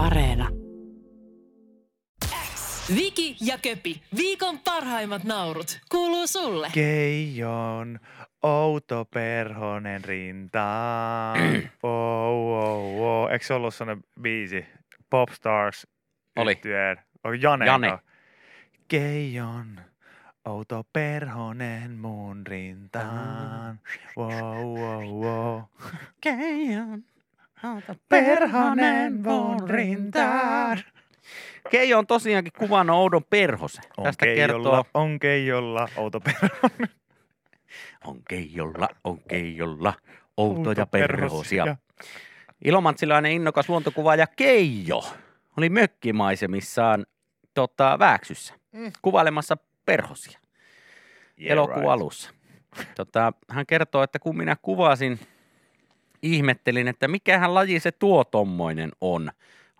Areena. Viki ja Köpi, viikon parhaimmat naurut, kuuluu sulle. Keijon outo perhonen rintaan. wow, wow, wow. Eikö se ollut sellainen biisi? Popstars. Oli. yhtyeen. Oli Jane. Jane. Keijon outo perhonen mun rintaan. Wow, wow, wow. Keijon, Perhonen mun rintaan. Keijo on tosiaankin kuvannut oudon perhosen. On Tästä Keijolla, kertoo, on Keijolla outo perhonen. on Keijolla, on Keijolla, outoja Outo perhosia. perhosia. Ilomantsilainen innokas luontokuvaaja Keijo oli mökkimaisemissaan tota, Vääksyssä Mm. kuvailemassa perhosia Yeah, elokuun right. alussa. Tota, hän kertoo, että kun minä kuvasin, ihmettelin, että mikähän laji se tuo tommoinen on,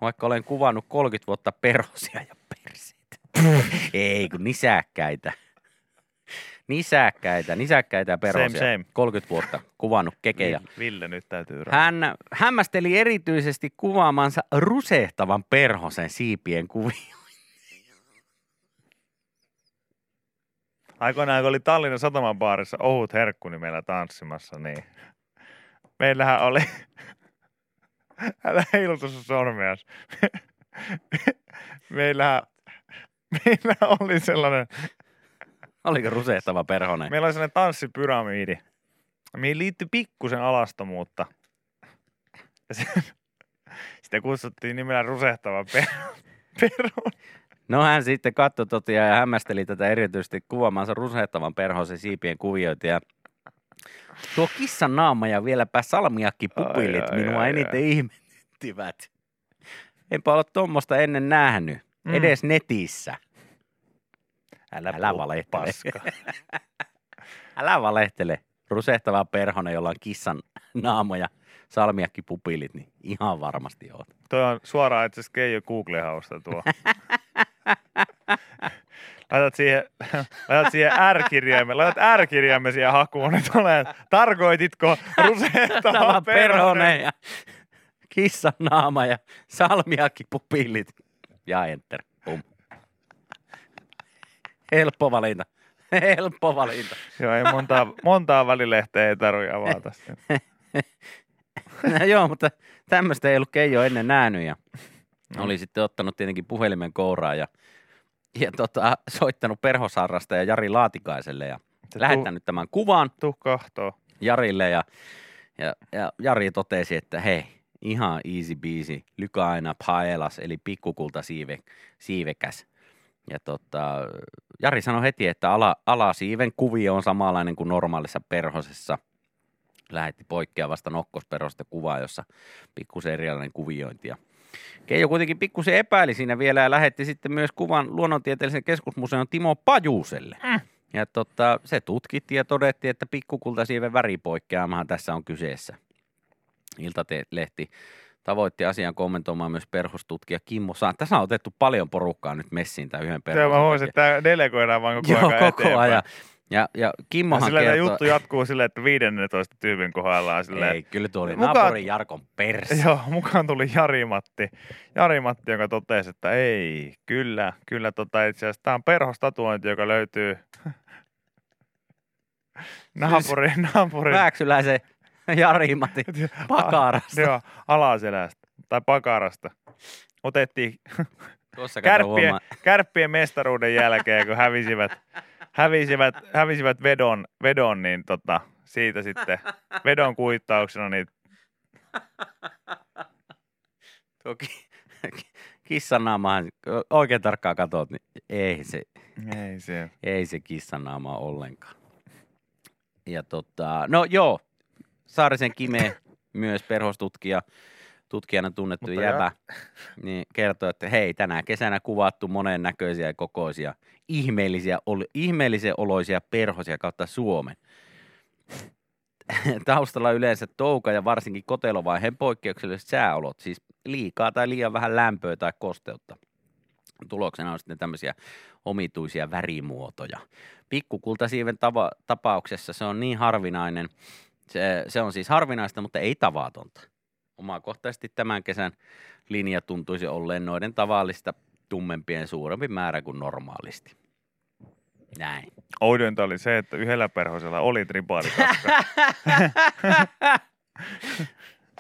vaikka olen kuvannut 30 vuotta perhosia ja perseitä. Ei, kun nisäkkäitä. Nisäkkäitä, nisäkkäitä ja perhosia. Same, same. 30 vuotta kuvannut kekejä. Ville, nyt täytyy Hän hämmästeli erityisesti kuvaamansa rusehtavan perhosen siipien kuvia. Aikoinaan, kun oli Tallinnan Sataman baarissa ohut herkku, niin meillä tanssimassa, niin meillähän oli, älä heiluta sun sormeas. meillähän, meillä oli sellainen, Oliko rusehtava perhonen? meillä oli sellainen tanssipyramiidi, mihin liittyi pikkusen alastomuutta. Ja se, sitä kutsuttiin nimellä rusehtava per, perho. No hän sitten katsoi totia ja hämmästeli tätä erityisesti kuvaamansa rusehtavan perhosen siipien kuvioita. Ja tuo kissan naama ja vieläpä salmiakki pupillit Ai, ai, minua ai, eniten ai. ihmettivät. Enpä ole tuommoista ennen nähnyt, Mm. edes netissä. Älä, Älä valehtele. paskaa. Älä valehtele. Rusehtava perhonen, jolla on kissan naamo ja salmiakki pupillit, niin ihan varmasti oot. Toi on suoraan itse asiassa Keijo Google-hausta tuo. Laitat siihen, laitat siihen R-kirjaimen, laitat R-kirjaimen siihen hakuun, niin tulee, tarkoititko perhonen? perhonen ja kissan naama ja salmiakki pupillit. Ja enter. Pum. Helppo valinta. Helppo valinta. Joo, ei montaa, montaa välilehteä ei tarvitse avata. No joo, mutta tämmöistä ei ollut Keijo ennen nähnyt ja oli sitten ottanut tietenkin puhelimen kouraan ja, ja tota, soittanut perhosarrastaja Jari Laatikaiselle ja Se lähettänyt tämän kuvan Tuu kahtoo. Jarille ja, ja, ja Jari totesi, että hei, ihan easy beasy, lykä aina paelas, eli pikkukulta siive, siivekäs. Ja tota, Jari sanoi heti, että ala, alasiiven kuvio on samanlainen kuin normaalissa perhosessa. Lähetti poikkeavasta nokkosperhosta kuvaa, jossa pikkusen erilainen kuviointi. Ja Keijo kuitenkin pikkusen epäili siinä vielä ja lähetti sitten myös kuvan luonnontieteellisen keskusmuseon Timo Pajuuselle. Ja tota, se tutkittiin ja todettiin, että pikkukultasiiven väripoikkeamahan tässä on kyseessä. Iltalehti tavoitti asian kommentoimaan myös perhostutkija Kimmo Saan. Tässä on otettu paljon porukkaa nyt messiin tämän yhden Joo, perhosen. mä huomasin, että tämä delegoidaan vaan koko Joo, ajan koko eteenpäin. ajan. Ja, ja Kimmohan Sillä tämä kertoo... juttu jatkuu silleen, että 15 tyypin kohdalla on silleen, Ei, kyllä tuo oli Mukaan- naapurin Jarkon perse. Joo, mukaan tuli Jari-Matti, Jari-Matti, joka totesi, että ei, kyllä, kyllä tota itse asiassa tämä on perhostatuointi, joka löytyy naapurin, naapurin Vääksyläisen Jari Matti pakarasta. Joo, alaselästä tai pakarasta. Otettiin kärppien, kärppien mestaruuden jälkeen, kun hävisivät, hävisivät, hävisivät vedon, vedon, niin tota, siitä sitten vedon kuittauksena niin Tuo ki- kissan naamahan, kun oikein tarkkaan katsot, niin ei se, ei se. ei se kissan naama ole ollenkaan. Ja tota, no joo, Saarisen Kime, myös perhostutkija, tutkijana tunnettu Mutta jäbä, niin kertoo, että hei, tänä kesänä kuvattu monennäköisiä ja kokoisia, ihmeellisiä, ol, ihmeellisen oloisia perhosia kautta Suomen. Taustalla yleensä touka ja varsinkin kotelovaiheen poikkeukselliset sääolot, siis liikaa tai liian vähän lämpöä tai kosteutta. Tuloksena on sitten tämmöisiä omituisia värimuotoja. Pikkukultasiiven tava- tapauksessa se on niin harvinainen, se, se on siis harvinaista, mutta ei tavatonta. Omakohtaisesti tämän kesän linja tuntuisi olleen noiden tavallista tummempien suurempi määrä kuin normaalisti. Näin. Oudointa oli se, että yhdellä perhosella oli tribaalikaska.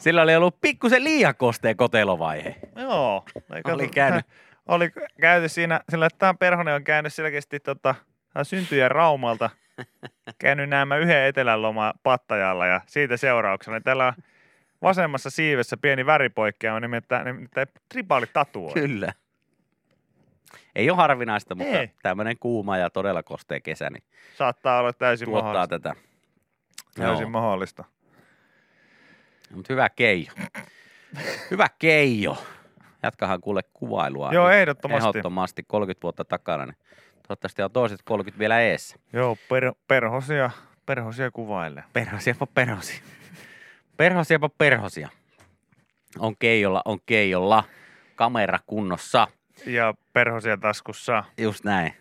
Sillä oli ollut pikkusen liian kosteen kotelovaihe. Joo. Oli käynyt. Oli käyty siinä, sillä että tämä perhonen on käynyt selkeästi tota, syntyjä Raumalta. Käynyt nämä yhden etelän loma Pattajalla ja siitä seurauksena täällä on vasemmassa siivessä pieni väripoikkeama, nimittäin, nimittäin tribaalitatuo. Kyllä. Ei ole harvinaista, mutta Ei. tämmöinen kuuma ja todella kostea kesä, niin Saattaa olla täysin tuottaa mahdollista. tätä. Täysin Joo. mahdollista. Mutta hyvä keijo. Hyvä keijo. Jatkahan kuule kuvailua. Joo, ehdottomasti. Ehdottomasti 30 vuotta takana, niin toivottavasti on toiset 30 vielä eessä. Joo, per, perhosia, perhosia kuvailee. Perhosiapa perhosia. Perhosiapa perhosia. On keijolla, on keijolla. Kamera kunnossa. Ja perhosia taskussa. Just näin.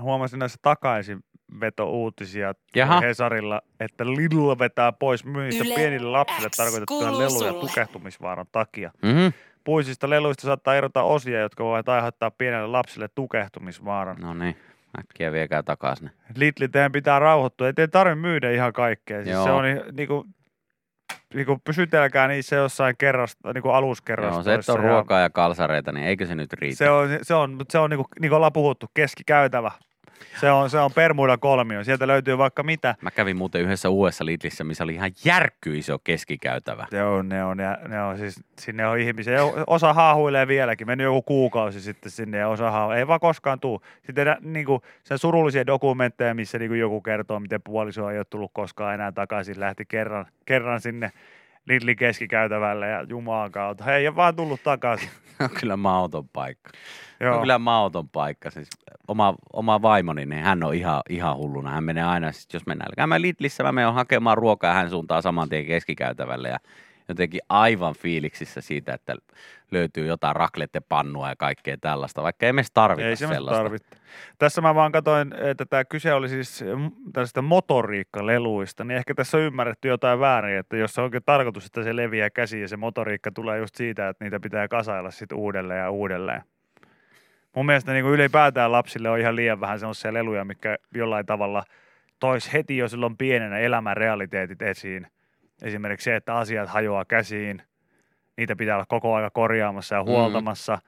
Huomasin näissä takaisin veto-uutisia Jaha. Hesarilla, että Lidl vetää pois myynnistä pienille lapsille tarkoitettuja leluja tukehtumisvaaran takia. Mm-hmm. Puisista leluista saattaa erota osia, jotka voivat aiheuttaa pienelle lapselle tukehtumisvaaran. No niin, äkkiä viekää takaisin. ne. Lidl, teidän pitää rauhoittua. Ei teidän tarvitse myydä ihan kaikkea. Siis Joo. se on ni- niinku, niinku pysytelkää niissä jossain kerrasta, niinku Joo, aluskerrastoissa. se ja ruokaa ja kalsareita, niin eikö se nyt riitä? Se on, se on, mut se on niinku, niin kuin ollaan puhuttu, keskikäytävä. Se on, se on Permuida kolmio. Sieltä löytyy vaikka mitä. Mä kävin muuten yhdessä uudessa Lidlissä, missä oli ihan järkky iso keskikäytävä. Ne on, ne on, ja ne on siis, sinne on ihmisiä. Osa haahuilee vieläkin. Meni joku kuukausi sitten sinne ja osa haahu, ei vaan koskaan tuu. Sitten nä, niinku, sen surullisia dokumentteja, missä niinku joku kertoo, miten puoliso ei ole tullut koskaan enää takaisin. Lähti kerran, kerran sinne Lidlin keskikäytävälle ja Jumalan kautta. He ei ole vaan tullut takaisin. On kyllä mauton paikka. Joo. on kyllä mauton paikka. Siis oma, oma vaimoni, niin hän on ihan, ihan hulluna. Hän menee aina, jos mennään käymään Lidlissä, mä menen hakemaan ruokaa ja hän suuntaa saman tien keskikäytävälle. Ja jotenkin aivan fiiliksissä siitä, että löytyy jotain raklettepannua ja kaikkea tällaista, vaikka ei me tarvita Ei sellaista. tarvitse. Tässä mä vaan katsoin, että tämä kyse oli siis mm, tällaista motoriikkaleluista, niin ehkä tässä on ymmärretty jotain väärin, että jos se onkin tarkoitus, että se leviää käsiin ja se motoriikka tulee just siitä, että niitä pitää kasailla sitten uudelleen ja uudelleen. Mun mielestä niin kuin ylipäätään lapsille on ihan liian vähän sellaisia leluja, mikä jollain tavalla tois heti jo silloin pienenä elämän realiteetit esiin. Esimerkiksi se, että asiat hajoaa käsiin, niitä pitää olla koko ajan korjaamassa ja Mm. huoltamassa.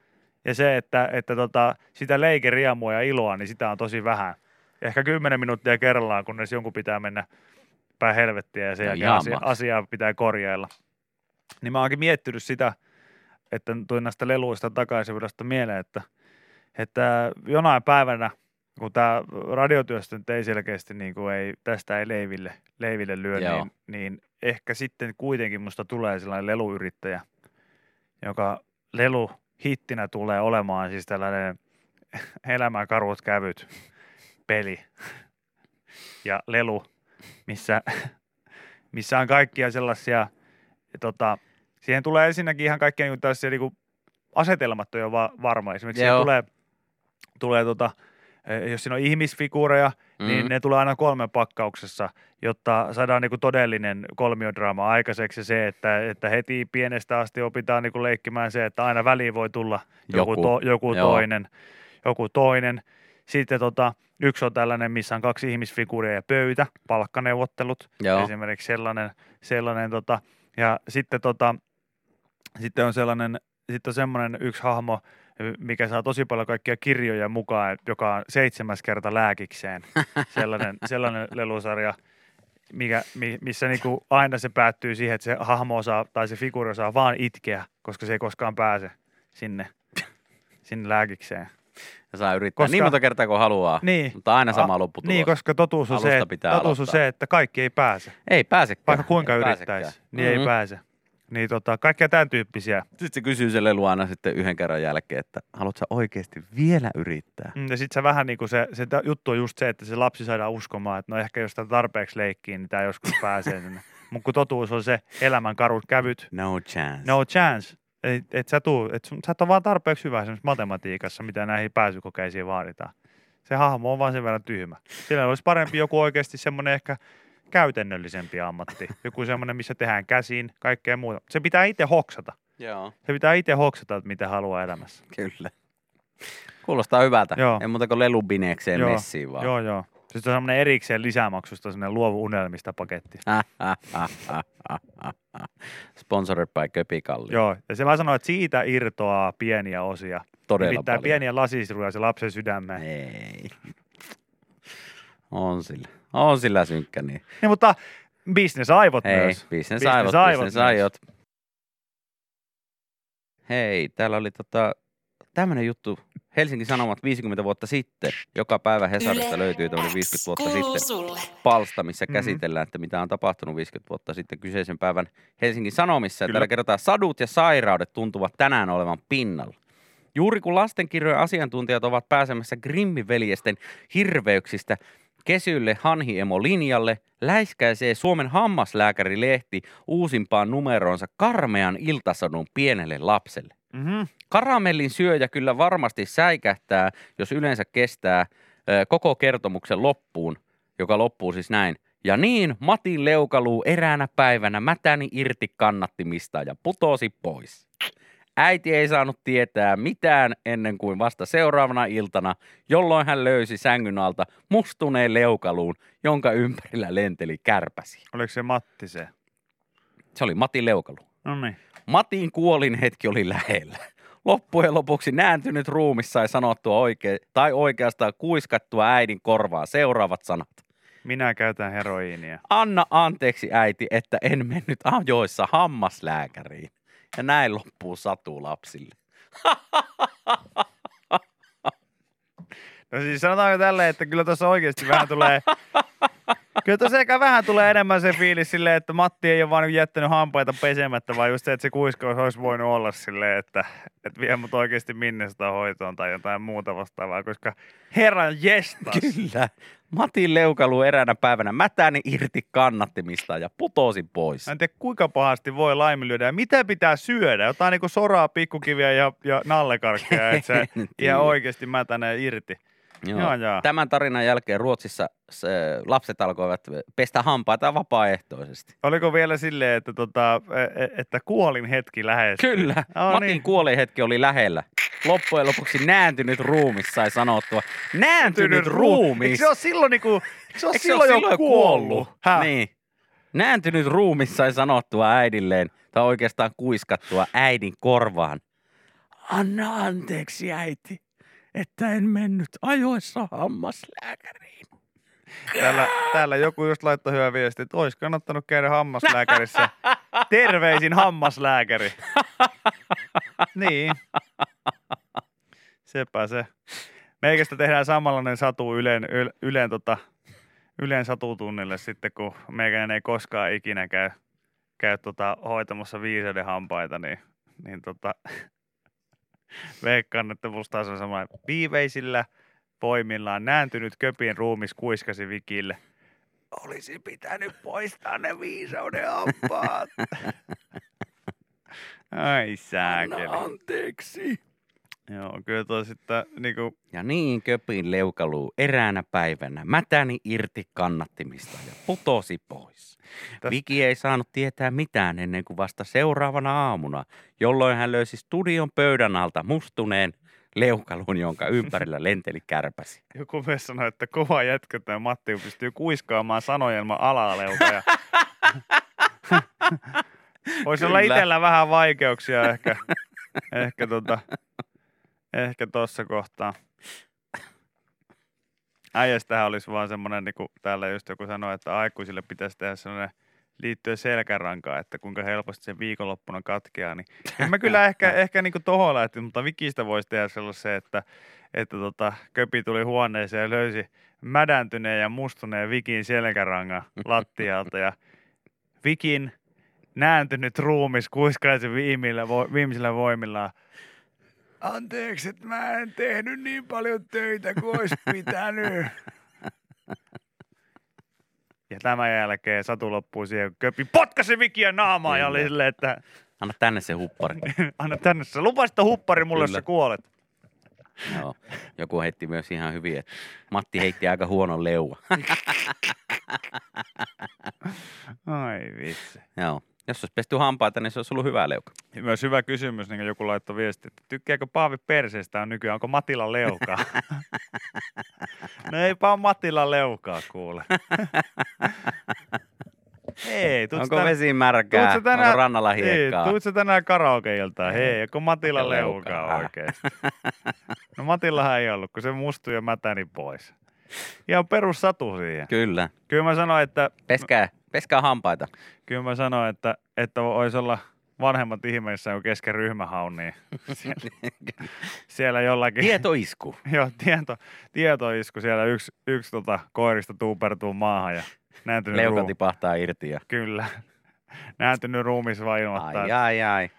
Ja se, että, että tota, sitä leikeriamua ja iloa, niin sitä on tosi vähän. Ehkä kymmenen minuuttia kerrallaan, kunnes jonkun pitää mennä päin helvettiä ja sen No jälkeen asia, asiaa pitää korjailla. Niin mä oonkin miettinyt sitä, että tuin näistä leluista takaisin mieleen, että, että jonain päivänä, kun tämä radiotyöstö nyt ei selkeästi niin kuin ei, tästä ei leiville, leiville lyö, Joo. niin, niin, ehkä sitten kuitenkin musta tulee sellainen leluyrittäjä, joka lelu hittinä tulee olemaan siis tällainen elämän karut kävyt peli ja lelu, missä, missä on kaikkia sellaisia, tota, siihen tulee ensinnäkin ihan kaikkia niin tällaisia niin asetelmat on jo va- varma. Esimerkiksi tulee, tulee tota, jos siinä on ihmisfiguureja, mm. niin ne tulee aina kolmen pakkauksessa, jotta saadaan niinku todellinen kolmiodraama aikaiseksi se, että, että heti pienestä asti opitaan niinku leikkimään se, että aina väliin voi tulla joku, Joku. to, joku Joo. toinen. Joku toinen. Sitten tota, yksi on tällainen, missä on kaksi ihmisfiguuria ja pöytä, palkkaneuvottelut. Joo. Esimerkiksi sellainen, sellainen tota, ja sitten, tota, sitten on sellainen, sitten on semmoinen yksi hahmo, mikä saa tosi paljon kaikkia kirjoja mukaan, joka on seitsemäs kerta lääkikseen. Sellainen, sellainen lelusarja, mikä, mi- missä niinku aina se päättyy siihen, että se hahmo osaa, tai se figuuri osaa vaan itkeä, koska se ei koskaan pääse sinne, sinne lääkikseen. Ja saa yrittää Koska- niin monta kertaa kuin haluaa, Niin. mutta aina sama lopputulos. Niin, koska totuus on, se, että, totuus on se, että kaikki ei pääse. Ei pääsekään. Vaikka kuinka ei yrittäisi, pääsekään. niin ei Mhm. pääse. Niin tota, kaikkia tämän tyyppisiä. Sitten se kysyy se lelu aina sitten yhden kerran jälkeen, että haluatko sä oikeasti vielä yrittää? Mm, Ja sitten se vähän niin kuin se, se juttu on just se, että se lapsi saadaan uskomaan, että no ehkä jos tämä tarpeeksi leikkii, niin tämä joskus pääsee sinne. Mutta kun totuus on se elämän karut kävyt, No chance. no chance. Et, et sä, tuu, et sun, sä et ole vaan tarpeeksi hyvä esimerkiksi matematiikassa, mitä näihin pääsykokeisiin vaaditaan. Se hahmo on vaan sen verran tyhmä. Sillä olisi parempi joku oikeasti semmoinen ehkä käytännöllisempi ammatti. Joku semmoinen, missä tehdään käsin, kaikkea muuta. Se pitää itse hoksata. Joo, Se pitää itse hoksata, että mitä haluaa elämässä. kyllä. Kuulostaa hyvältä. Joo. Ei muuta kuin lelubineekseen Joo, messiin vaan. Joo, joo. Sitten on semmoinen erikseen lisämaksusta semmoinen luovu unelmista paketti. Sponsored by Köpikalli. Joo, ja se mä sanoin, että siitä irtoaa pieniä osia. Todella Nimittäin paljon. pieniä lasisiruja se lapsen sydämeen. Ei. On sillä. On sillä synkkä niin. Niin, mutta bisnesaivot Hei, myös. bisnesaivot, Bisnesaivot bisnesaivot. Hei, täällä oli tota, tämmönen juttu. Helsingin Sanomat 50 vuotta sitten. Joka päivä Hesarista löytyy tämmöinen 50 vuotta kuuluu sitten sulle. palsta, missä Mhm. käsitellään, että mitä on tapahtunut 50 vuotta sitten kyseisen päivän Helsingin Sanomissa. Kyllä. täällä kerrotaan, sadut ja sairaudet tuntuvat tänään olevan pinnalla. Juuri kun lastenkirjojen asiantuntijat ovat pääsemässä Grimmiveljesten hirveyksistä kesylle Hanhiemo-linjalle, läiskäisee Suomen hammaslääkärilehti uusimpaan numeroonsa karmean iltasadun pienelle lapselle. Mm-hmm. Karamellin syöjä kyllä varmasti säikähtää, jos yleensä kestää ö, koko kertomuksen loppuun, joka loppuu siis näin. Ja niin Matin leukaluu eräänä päivänä mätäni irti kannattimista ja putosi pois. Äiti ei saanut tietää mitään ennen kuin vasta seuraavana iltana, jolloin hän löysi sängyn alta mustuneen leukaluun, jonka ympärillä lenteli kärpäsi. Oliko se Matti se? Se oli Matin leukaluu. No niin. Matin kuolin hetki oli lähellä. Loppujen lopuksi nääntynyt ruumis sai sanottua oikein, tai oikeastaan kuiskattua äidin korvaa seuraavat sanat. Minä käytän heroiinia. Anna anteeksi äiti, että en mennyt ajoissa hammaslääkäriin. Ja näin loppuu satu lapsille. No siis sanotaanko tälleen, että kyllä tuossa oikeasti vähän tulee... Kyllä tuossa ehkä vähän tulee enemmän se fiilis silleen, että Matti ei ole vaan jättänyt hampaita pesemättä, vaan just se, että se kuiskaus olisi voinut olla silleen, että, että vie mut oikeasti minne sitä hoitoon tai jotain muuta vastaavaa, koska herran jestas. Kyllä. Matin leukalu eräänä päivänä mätäni irti kannattimista ja putosi pois. Mä en tiedä, kuinka pahasti voi laiminlyödä ja mitä pitää syödä. Jotain niinku soraa, pikkukiviä ja, ja nallekarkkeja, että se ihan oikeasti mätänee irti. Joo, joo. Tämän tarinan jälkeen Ruotsissa se, lapset alkoivat pestä hampaita vapaaehtoisesti. Oliko vielä silleen, että, tota, e- e- että kuolin hetki lähestyy? Kyllä. Oh, Matin niin. kuolin hetki oli lähellä. Loppujen lopuksi nääntynyt ruumis sai sanottua. Nääntynyt ruu- ruumis. Eikö se ole silloin, niinku, se ole Eikö se silloin, ole jo kuollut? Häh? Niin. Nääntynyt ruumis sai sanottua äidilleen, tai oikeastaan kuiskattua äidin korvaan. Anna anteeksi äiti, että en mennyt ajoissa hammaslääkäriin. Täällä, täällä joku just laittoi hyvä viesti, että olisi kannattanut käydä hammaslääkärissä. Terveisin hammaslääkäri. niin. Sepä se. Meikästä tehdään samanlainen satu Ylen, yl, ylen, tota, ylen satutunnille sitten, kun meikäinen ei koskaan ikinä käy, käy tota, hoitamassa viiseuden hampaita, niin, niin tota, veikkaan, että musta on sama viiveisillä voimillaan nääntynyt köpin ruumis kuiskasi Vikille. Olisi pitänyt poistaa ne viisauden hampaat. Ai sääkeli. anteeksi. Joo, kyllä tuo sitten niinku, Ja niin köpin leukaluu eräänä päivänä mätäni irti kannattimista ja putosi pois. Täs- Viki ei saanut tietää mitään ennen kuin vasta seuraavana aamuna, jolloin hän löysi studion pöydän alta mustuneen leukaluun, jonka ympärillä lenteli kärpäsi. joku myös sanoi, että kova jätkä tämä Matti, pystyy kuiskaamaan sanojelma alaleuka. Ja... Voisi olla itsellä vähän vaikeuksia ehkä, ehkä, tota, ehkä tossa kohtaa. Äijästähän olisi vaan semmoinen, niin kuin täällä just joku sanoi, että aikuisille pitäisi tehdä semmoinen liittyen selkärankaan, että kuinka helposti se viikonloppuna katkeaa. Niin en mä kyllä ehkä, ehkä niin tohon lähti, mutta Vikistä voisi tehdä sellaisen, että, että tota, köpi tuli huoneeseen ja löysi mädäntyneen ja mustuneen Vikin selkärangan lattialta ja Vikin nääntynyt ruumis kuiskaisi viimeillä, vo, viimeisillä voimillaan. Anteeksi, että mä en tehnyt niin paljon töitä kuin olisi pitänyt. Ja tämän jälkeen Satu loppuu siihen, kun köpi potkasi Vikiä naamaa ja oli silleen, että Anna tänne se huppari. anna tänne se. Lupasit huppari mulle, jos Kyllä. sä kuolet. Joo. Joku heitti myös ihan hyvin, että Matti heitti aika huonon leua. Ai vitsi. Joo. Jos olisi pesty hampaita, niin se olisi ollut hyvä leuka. Myös hyvä kysymys, niin kuin joku laittoi viesti, että tykkääkö Paavi perseestä on nykyään, onko Matilla leukaa? no eipä ole Matilla leukaa kuule. Ei, tuut Onko tän- vesi märkää? tuut sä tänään- Onko rannalla hiekkaa? tuut sä tänään karaokeiltaan? Hei, onko Matilla Leukaa. leukaa oikeesti? No Matillahan ei ollut, kun se mustui ja mätäni pois. Ihan perus satu siihen. Kyllä. Kyllä mä sanoin, että, Peskää, peskää hampaita. kyllä mä sanoin, että, että voisi olla vanhemmat ihmeissä jo kesken ryhmähaun, niin siellä, siellä jollakin... Tietoisku. Joo, tieto, tietoisku. Siellä yksi, yksi tota, koirista tuupertuu maahan ja nääntynyt Leuka ruumi. tipahtaa irti. Ja... Kyllä. Nääntynyt ruumis vaan ilmoittaa, Ai, ai, ai.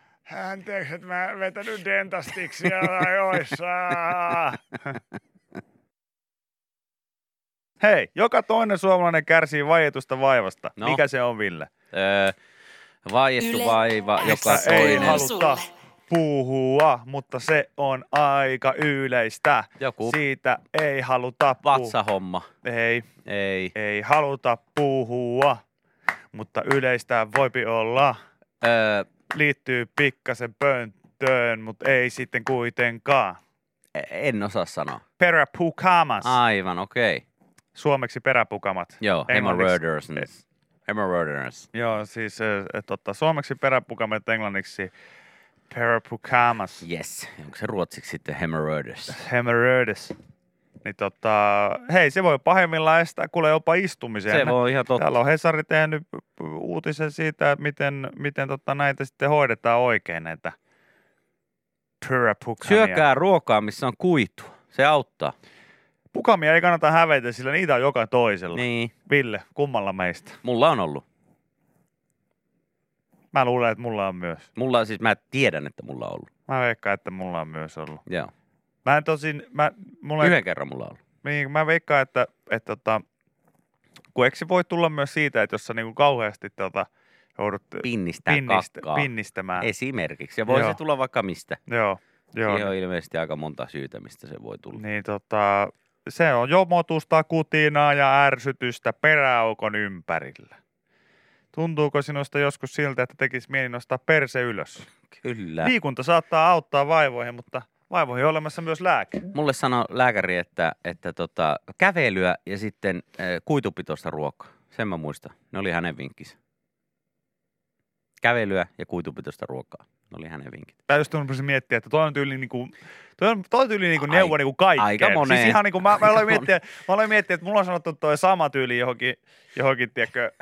Anteeksi, että mä vetänyt dentastiksia ajoissa. Hei, joka toinen suomalainen kärsii vaietusta vaivasta. No. Mikä se on, Ville? Öö, vaiettu Yle- vaiva, joka ei toinen. haluta Sulle. puhua, mutta se on aika yleistä. Joku Siitä ei haluta puhua. vatsahomma. Ei, Ei. ei haluta puhua, mutta yleistä voipi olla. Öö, Liittyy pikkasen pönttöön, mutta ei sitten kuitenkaan. en osaa sanoa. Peräpukamas. Aivan, okei. Okay. Suomeksi peräpukamat. Joo, hemorrhoiders. Hemorrhoiders. Joo, siis et, totta, suomeksi peräpukamat, englanniksi peräpukamas. Yes. Onko se ruotsiksi sitten hemorrhoiders? Hemorrhoides. Niin tota, hei, se voi pahimmillaan estää kuule jopa istumisen. Se voi ihan totta. Täällä on Hesari tehnyt uutisen siitä, että miten, miten tota, näitä sitten hoidetaan oikein, näitä peräpukamia. Syökää ruokaa, missä on kuitu. Se auttaa. Pukamia ei kannata hävetä, sillä niitä on joka toisella. Niin. Ville, kummalla meistä? Mulla on ollut. Mä luulen, että mulla on myös. Mulla on siis, mä tiedän, että mulla on ollut. Mä veikkaan, että mulla on myös ollut. Joo. Mä en tosin, mä, mulla Yhden kerran mulla on ollut. niin, mä veikkaan, että, että tota, kun eikö se voi tulla myös siitä, että jos sä niinku kauheasti tota, joudut Pinnistää pinnistä, kakkaa. pinnistämään. Esimerkiksi. Ja voi Joo. se tulla vaikka mistä. Joo, joo. Siihen on ilmeisesti aika monta syytä, mistä se voi tulla. Niin tota, se on jomotusta, kutinaa ja ärsytystä peräaukon ympärillä. Tuntuuko sinusta joskus siltä, että tekisi mieli nostaa perse ylös? Kyllä. Liikunta saattaa auttaa vaivoihin, mutta vaivoihin on olemassa myös lääke. Mulle sanoi lääkäri, että, että tota, kävelyä ja sitten äh, kuitupitoista ruokaa. Sen mä muistan. Ne oli hänen vinkkinsä. Kävelyä ja kuitupitoista ruokaa. Ne oli hänen vinkit. Mä just rupesin miettiä, että toi on tyyli niinku, toi on, toi on tyyli niinku neuvo niinku kaikkeen. aika moneen. Siis ihan niinku, mä, mä, aloin miettiä, mä aloin miettiä, että mulla on sanottu toi sama tyyli johonkin, johonkin tiedätkö,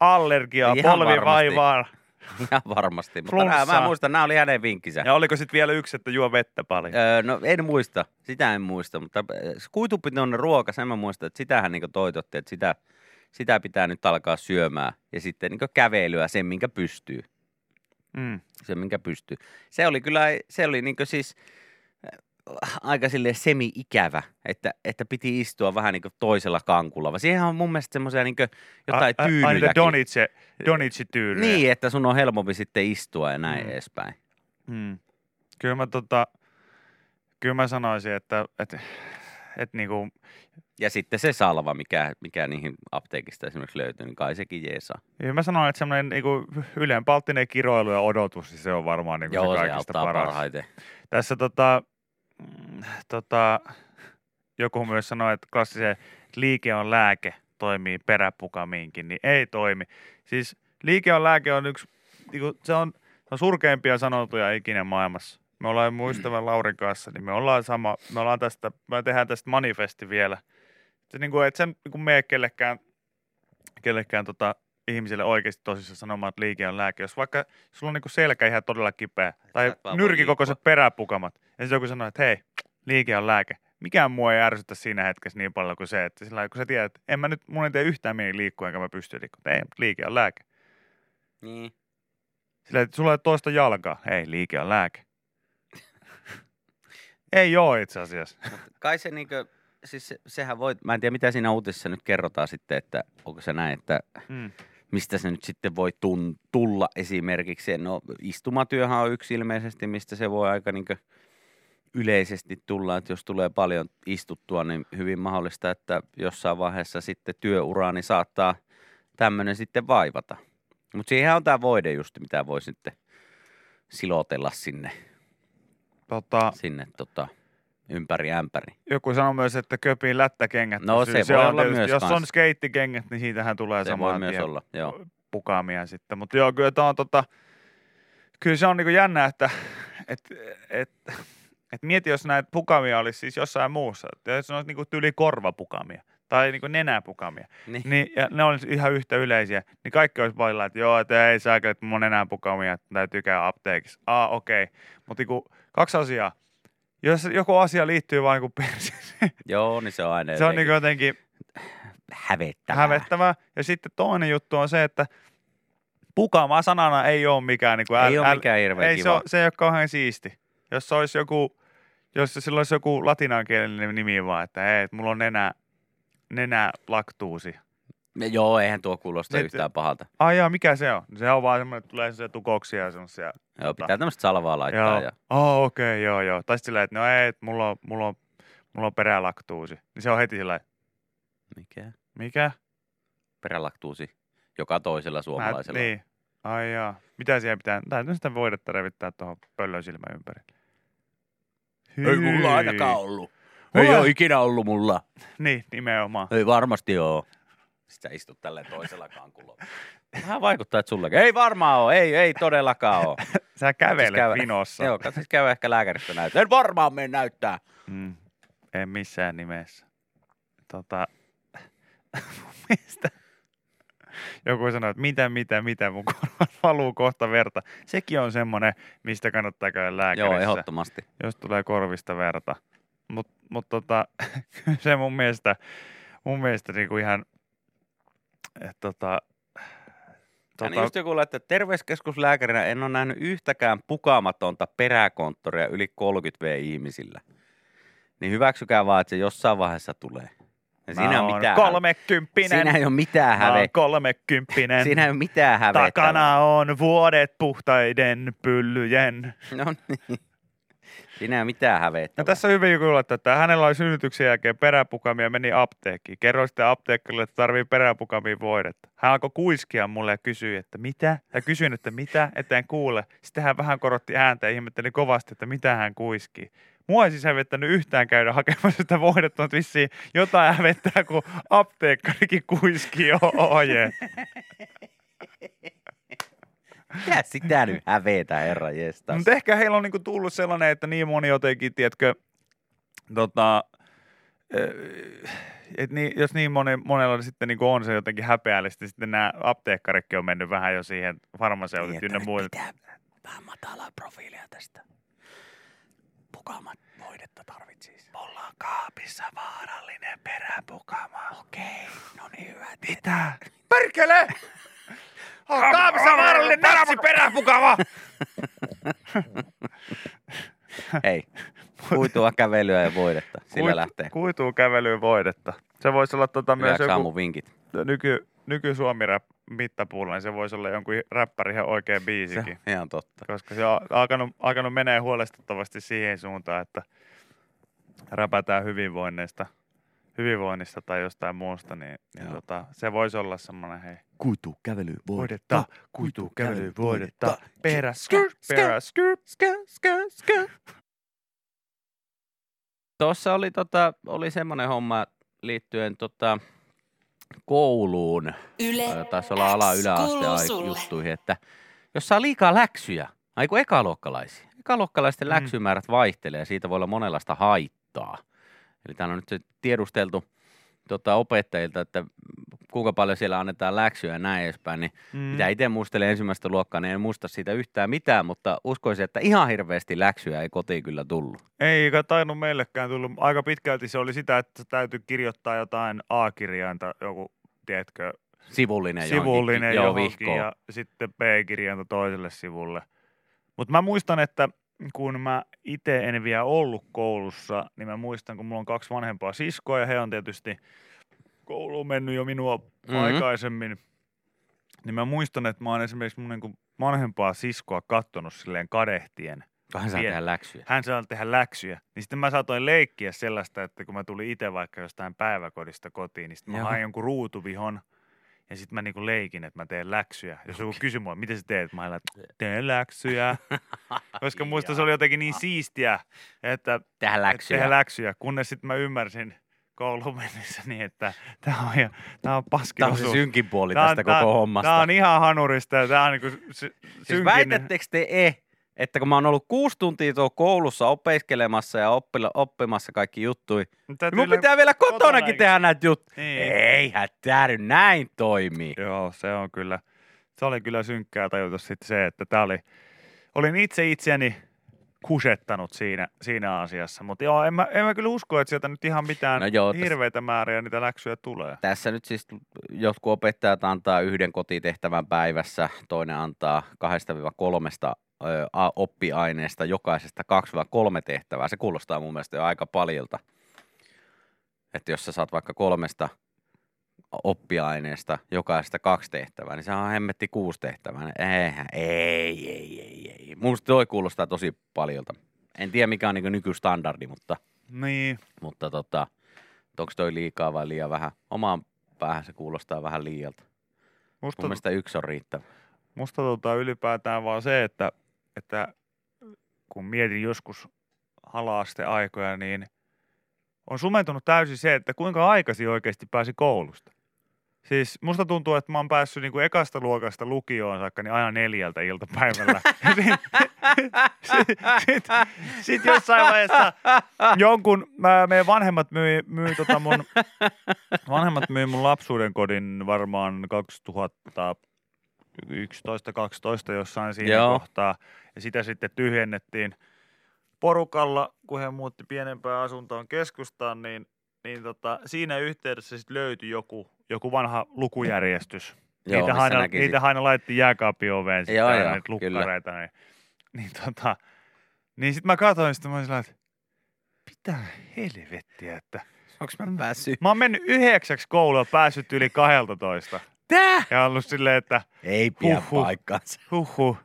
allergiaa, polvivaivaan. Ihan varmasti. Mutta nää, mä muistan, nämä oli hänen vinkkinsä. Ja oliko sitten vielä yksi, että juo vettä paljon? Öö, no en muista, sitä en muista, mutta äh, kuitupitoinen ruoka, sen mä muistan, että sitähän niin toitotti, että sitä, sitä pitää nyt alkaa syömään. Ja sitten niin kävelyä, sen minkä pystyy. Mm. Se minkä pystyy. Se oli kyllä, se oli niin siis äh, aika sille semi-ikävä, että, että piti istua vähän niin toisella kankulla. Vaan siihen on mun mielestä semmoisia niin jotain A- a- Ai niitä tyynyjäkin. Donice, Donice-tyynyjä. Niin, että sun on helpompi sitten istua ja näin Mm. edespäin. Mm. Kyllä mä tota, kyllä mä sanoisin, että, että, että niinku, Ja sitten se salva, mikä, mikä niihin apteekista esimerkiksi löytyy, niin kai sekin jeesaa. kyllä mä sanoin, että semmoinen niinku ylenpalttinen kiroilu ja odotus, niin se on varmaan niinku Joo, se se kaikista auttaa paras. parhaiten. Tässä tota, mm, tota, joku myös sanoi, että klassisen liike on lääke, toimii peräpukamiinkin, niin ei toimi. Siis liike on lääke on yksi, niinku, se on, se on surkeimpia sanotuja ikinä maailmassa. Me ollaan mun ystävän Laurin kanssa, niin me ollaan sama, me ollaan tästä, me tehdään tästä manifesti vielä. Se niinku, et sen niinku mene kellekään, kellekään tota, ihmiselle oikeasti tosissaan sanomaan, että liike on lääke. Jos vaikka sulla on niinku selkä ihan todella kipeä, tai nyrkikokoiset liikkua. peräpukamat, ja sitten joku sanoo, että hei, liike on lääke. Mikään mua ei ärsytä siinä hetkessä niin paljon kuin se, että sillä kun sä tiedät, että en mä nyt, mun ei tee yhtään mieli liikkua, enkä mä pysty liikkumaan. Ei, liike on lääke. Niin. Sillä, että sulla ei toista jalkaa. Ei, liike on lääke. ei oo itse asiassa. Kai se niinkö, siis se, sehän voi, mä en tiedä mitä siinä uutisessa nyt kerrotaan sitten, että onko se näin, että Mm. mistä se nyt sitten voi tun, tulla esimerkiksi. No istumatyöhän on yksi ilmeisesti, mistä se voi aika niinkö yleisesti tullaan, että jos tulee paljon istuttua, niin hyvin mahdollista, että jossain vaiheessa sitten työuraani saattaa tämmöinen sitten vaivata. Mutta siihen on tämä voide just, mitä voi sitten silotella sinne, Tota, sinne tota, ympäri ämpäri. joku sanoi myös, että köpiin lättäkengät. No, pysyy. se voi on olla tietysti- myös Jos on skeittikengät, niin siitähän tulee Se voi samaan myös tien olla, joo. pukaamia sitten. Mutta joo, kyllä tämä on tota, kyllä se on niinku jännä, että et, et, et mieti, jos näitä pukamia olisi siis jossain muussa. Jos ne olisi niinku tyli korvapukamia tai niinku nenäpukamia, Niin. niin, ja ne olisi ihan yhtä yleisiä, niin kaikki olisi vailla, että joo, että ei saa että mun nenäpukamia, täytyy käydä apteekissa. Aa, okei. Okay. Mutta niinku, kaksi asiaa. Jos joku asia liittyy vain niinku perseeseen, Joo, niin se on aina se on niinku jotenkin hävettävää. hävettävää. Ja sitten toinen juttu on se, että pukama sanana ei ole mikään niin kuin Ei ole mikään hirveän ei, se, kiva. on, se ei ole kauhean siisti. Jos se olisi joku, jos sillä olisi joku latinankielinen nimi vaan, että hei, mulla on nenä, nenä laktuusi. Joo, eihän tuo kuulosta Nyt- yhtään pahalta. Ai jaa, mikä se on? Se on vaan semmoinen, että tulee se tukoksia ja semmoisia. Joo, pitää tämmöistä salvaa laittaa. Joo. Ja... Oh, okei, okay, joo, joo. Tai silleen, että no ei, että mulla on, mulla on, mulla on perälaktuusi. Niin se on heti sillä Mikä? mikä? Perälaktuusi. Joka toisella suomalaisella. Mä, niin. Ai jaa. Mitä siihen pitää? Täytyy sitä voidetta revittää tuohon pöllön silmän ympäri. Ei mulla Hyi. ainakaan ollut. Mulla- Ei ole ikinä ollut mulla. Niin, nimenomaan. Ei varmasti oo. Sitten sä istut tälleen toisella kankulla. Vähän vaikuttaa, että sullakin. Ei varmaan oo. Ei, ei todellakaan oo. Sä kävelet käydä- vinossa. Joo, katsotaan käy ehkä lääkäristä näyttää. En varmaan mene näyttää. Mm. En missään nimessä. Tota, mielestä joku sanoi, että mitä, mitä, mitä, mun korvat valuu kohta verta. Sekin on semmoinen, mistä kannattaa käydä lääkärissä. Joo, ehdottomasti. jos tulee korvista verta. Mutta mut tota, se mun mielestä, mun mielestä niinku ihan, et tota, Tota... tota, just joku laittaa, että terveyskeskuslääkärinä en ole nähnyt yhtäkään pukaamatonta peräkonttoria yli 30 V ihmisillä. Niin hyväksykää vaan, että se jossain vaiheessa tulee. Ja siinä oon mitään, kolmekymppinen. siinä ei ole mitään Mä oon häve. kolmekymppinen. Siinä ei ole mitään hävettävää. Takana on vuodet puhtaiden pyllyjen. No niin. Siinä ei mitään hävettävää. No tässä on hyvin laittaa, että hänellä oli synnytyksen jälkeen peräpukamia ja meni apteekkiin. Kerroin sitten apteekkarille, että tarvii peräpukamia voidetta. Hän alkoi kuiskia mulle ja kysyi, että mitä? Ja kysyin, että mitä, että en kuule. Sitten hän vähän korotti ääntä ja ihmetteli kovasti, että mitä hän kuiskii. Mua ei siis hävettänyt yhtään käydä hakemassa sitä voidetta, mutta vissiin jotain hävettää, kun apteekkarikin kuiskii oje. Mitä sitä nyt hävetä, herra jestas? Mutta ehkä heillä on niinku tullut sellainen, että niin moni jotenkin, tiedätkö, tota, et niin, jos niin moni, monella sitten niinku on se jotenkin häpeällistä, sitten nämä apteekkarikin on mennyt vähän jo siihen farmaseutit Niin, ynnä pitää vähän matalaa profiilia tästä. Pukamat voidetta tarvitsisi. Mulla on kaapissa vaarallinen peräpukama. Okei, no niin hyvä. Mitä? Perkele! On kaapissa vaarallinen natsi peräpukama! Hei, kuitua kävelyä ja voidetta. Sillä Kuitu- lähtee. Kuituu kävelyyn voidetta. Se voisi olla tota myös joku aamuvinkit. nyky, nyky suomi mittapuulla, niin se voisi olla jonkun räppäri ihan oikein Se biisikin. on ihan totta. koska se on alkanut, alkanut menee huolestuttavasti siihen suuntaan, että räpätään hyvinvoinnista, hyvinvoinnista tai jostain muusta, niin, niin Joo. tota, se voisi olla semmoinen, hei, Kuitu kävely voidetta, kuitu, kävely, voidetta, peräskä, peräskä. Tuossa oli, tota, oli semmoinen homma liittyen tota, kouluun. Yle Taisi olla ala yläaste juttuihin, että jos saa liikaa läksyjä, ai kun ekaluokkalaisia. Ekaluokkalaisten Mm. läksymäärät vaihtelee ja siitä voi olla monenlaista haittaa. Eli täällä on nyt se tiedusteltu tota, opettajilta, että kuinka paljon siellä annetaan läksyjä ja näin edespäin, niin Mm. mitä itse muistelen ensimmäistä luokkaa, niin en muista siitä yhtään mitään, mutta uskoisin, että ihan hirveästi läksyjä ei kotiin kyllä tullut. Ei eikä tainnut meillekään tullut. Aika pitkälti se oli sitä, että täytyy kirjoittaa jotain A-kirjainta, joku, tiedätkö, Sivullinen, sivullinen johonkin, johonkin vihkoon. ja sitten B-kirjainta toiselle sivulle. Mutta mä muistan, että kun mä itse en vielä ollut koulussa, niin mä muistan, kun mulla on kaksi vanhempaa siskoa ja he on tietysti kouluun mennyt jo minua Mhm. aikaisemmin. Niin mä muistan, että mä oon esimerkiksi mun niin vanhempaa siskoa kattonut silleen kadehtien. Hän saa Pien- tehdä läksyjä. hän saa tehdä läksyjä. Niin sitten mä saatoin leikkiä sellaista, että kun mä tulin itse vaikka jostain päiväkodista kotiin, niin sitten mä hain jonkun ruutuvihon ja sitten mä niinku leikin, että mä teen läksyjä. Jos joku kysyy mua, miten sä teet? Mä aina, teen läksyjä. Koska muista se oli jotenkin niin siistiä, että Tehdä läksyjä. tehdä läksyjä. Kunnes sitten mä ymmärsin kouluun mennessä niin, että tämä on, tää on Tämä paskin on se synkin puoli Tää on- tästä tää- koko hommasta. Tää on ihan hanurista ja tää on niinku sy- Siis synkin. väitättekö te e, että kun mä oon ollut kuusi tuntia tuolla koulussa opiskelemassa ja oppila, oppimassa kaikki juttui, niin mun pitää vielä kotonakin kotonakin. tehdä näitä juttuja. Niin. Eihän tää nyt näin toimii. Joo, se on kyllä, se oli kyllä synkkää tajuta sitten se, että tää oli, olin itse itseäni kusettanut siinä, siinä asiassa. Mutta joo, en mä, en mä kyllä usko, että sieltä nyt ihan mitään No joo, hirveitä määriä niitä läksyjä tulee. Tässä nyt siis jotkut opettajat antaa yhden kotitehtävän päivässä, toinen antaa kahdesta viiva kolmesta ö, oppiaineesta jokaisesta 2-3 tehtävää. Se kuulostaa mun mielestä jo aika paljolta. Että jos sä saat vaikka kolmesta oppiaineesta jokaisesta kaksi tehtävää, niin se on hemmetti kuusi tehtävää. Eihän, ei, ei, ei, ei. Mielestä toi kuulostaa tosi paljolta. En tiedä mikä on niin nykystandardi, mutta, Niin, mutta tota, onko toi liikaa vai liian vähän? Omaan päähän se kuulostaa vähän liialta. musta, Mun mielestä yksi on riittävä. musta tota ylipäätään vaan se, että, että kun mietin joskus halaaste aikoja, niin on sumentunut täysin se, että kuinka aikaisin oikeasti pääsi koulusta. Siis musta tuntuu, että mä oon päässyt niinku ekasta luokasta lukioon saakka niin aina neljältä iltapäivällä. Sitten sit, sit, sit jossain vaiheessa jonkun, mä, meidän vanhemmat myi, myi tota mun, vanhemmat myi mun lapsuuden kodin varmaan 2011-12 jossain siinä Joo. kohtaa. Ja sitä sitten tyhjennettiin porukalla, kun he muutti pienempään asuntoon keskustaan, niin, niin tota, siinä yhteydessä sitten löytyi joku, joku vanha lukujärjestys. Joo, niitä, aina, niitä aina laitti jääkaapin oveen sitten Joo, joo, niitä kyllä. lukkareita. Niin, niin, tota, niin sitten mä katsoin sitä, mä olin sillä että mitä helvettiä, että Onks mä päässyt? mä oon mennyt yhdeksäksi koulua, päässyt yli 12. Tää? Ja ollut silleen, että Ei pidä Huhhuh. paikkaansa. huhhuh.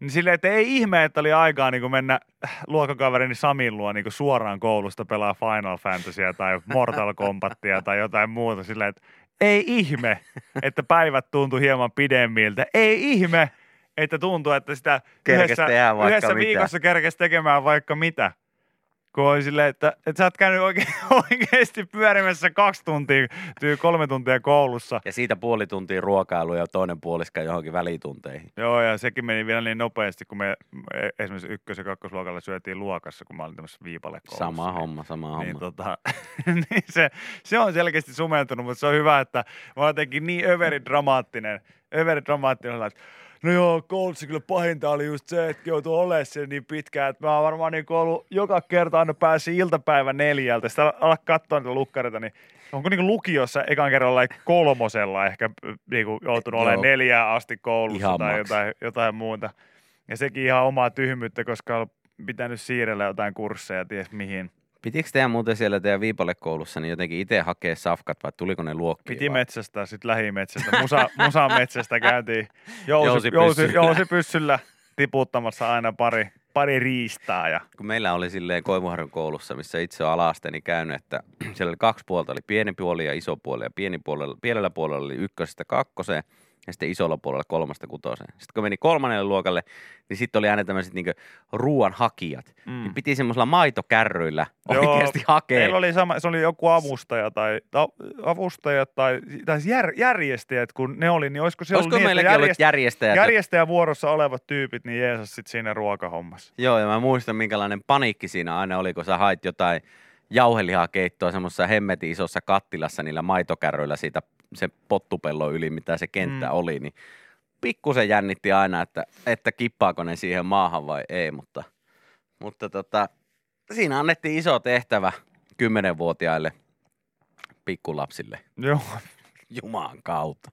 Niin silleen, että ei ihme, että oli aikaa niin mennä luokkakaverini Samin luo niin suoraan koulusta pelaa Final Fantasyä tai Mortal Kombatia tai jotain muuta. Silleen, että ei ihme, että päivät tuntui hieman pidemmiltä. Ei ihme, että tuntuu, että sitä Kerkes yhdessä, yhdessä mitä. viikossa kerkes tekemään vaikka mitä. Kun oli silleen, että, että sä oot käynyt oikein, oikeasti pyörimässä kaksi tuntia, tyy kolme tuntia koulussa. Ja siitä puoli tuntia ruokailu ja toinen puoliska johonkin välitunteihin. Joo, ja sekin meni vielä niin nopeasti, kun me e- esimerkiksi ykkös- ja kakkosluokalla syötiin luokassa, kun mä olin tämmöisessä viipalekoulussa. Sama niin, homma, sama homma. Niin, tota, niin se, se, on selkeästi sumentunut, mutta se on hyvä, että mä oon jotenkin niin överi dramaattinen, överi dramaattinen, että no joo, koulussa kyllä pahinta oli just se, että joutui olemaan siellä niin pitkään, että mä oon varmaan niin ollut joka kerta aina pääsi iltapäivä neljältä, sitten ala katsoa niitä lukkareita, niin onko niin lukiossa ekan kerralla kolmosella ehkä niin kuin joutunut olemaan neljään asti koulussa Ihan tai maks. jotain, jotain muuta. Ja sekin ihan omaa tyhmyyttä, koska on pitänyt siirrellä jotain kursseja, ties mihin. Pitikö teidän muuten siellä teidän viipalekoulussa niin jotenkin itse hakea safkat vai tuliko ne luokkiin? Piti vai? metsästää sitten lähimetsästä. Musa, musan metsästä käytiin jousi, jousi, Jousipyssyllä. jousi, jousipyssyllä tiputtamassa aina pari, pari riistaa. Ja, kun meillä oli silleen Koivuharjun koulussa, missä itse on alaasteni käynyt, että siellä oli kaksi puolta, oli pieni puoli ja iso puoli, ja pieni puolella, pienellä puolella oli ykkösestä kakkoseen, ja sitten isolla puolella kolmasta kutoseen. Sitten kun meni kolmannelle luokalle, niin sitten oli aina tämmöiset niin ruoan hakijat. Mm. Niin piti semmoisilla maitokärryillä Joo, oikeasti hakea. Meillä oli sama, se oli joku avustaja tai ta, avustaja tai, tai jär, järjestäjät, kun ne oli, niin olisiko se Olisiko ollut niin, että meilläkin ollut järjestäjät? järjestäjävuorossa olevat tyypit, niin jeesas sit siinä ruokahommassa. Joo, ja mä muistan, minkälainen paniikki siinä aina oli, kun sä hait jotain jauhelihakeittoa semmoisessa hemmetin isossa kattilassa niillä maitokärryillä siitä se pottupello yli, mitä se kenttä Mm. oli, niin pikkusen jännitti aina, että, että kippaako ne siihen maahan vai ei, mutta, mutta tota, siinä annettiin iso tehtävä kymmenenvuotiaille pikkulapsille Joo, Jumalan kautta.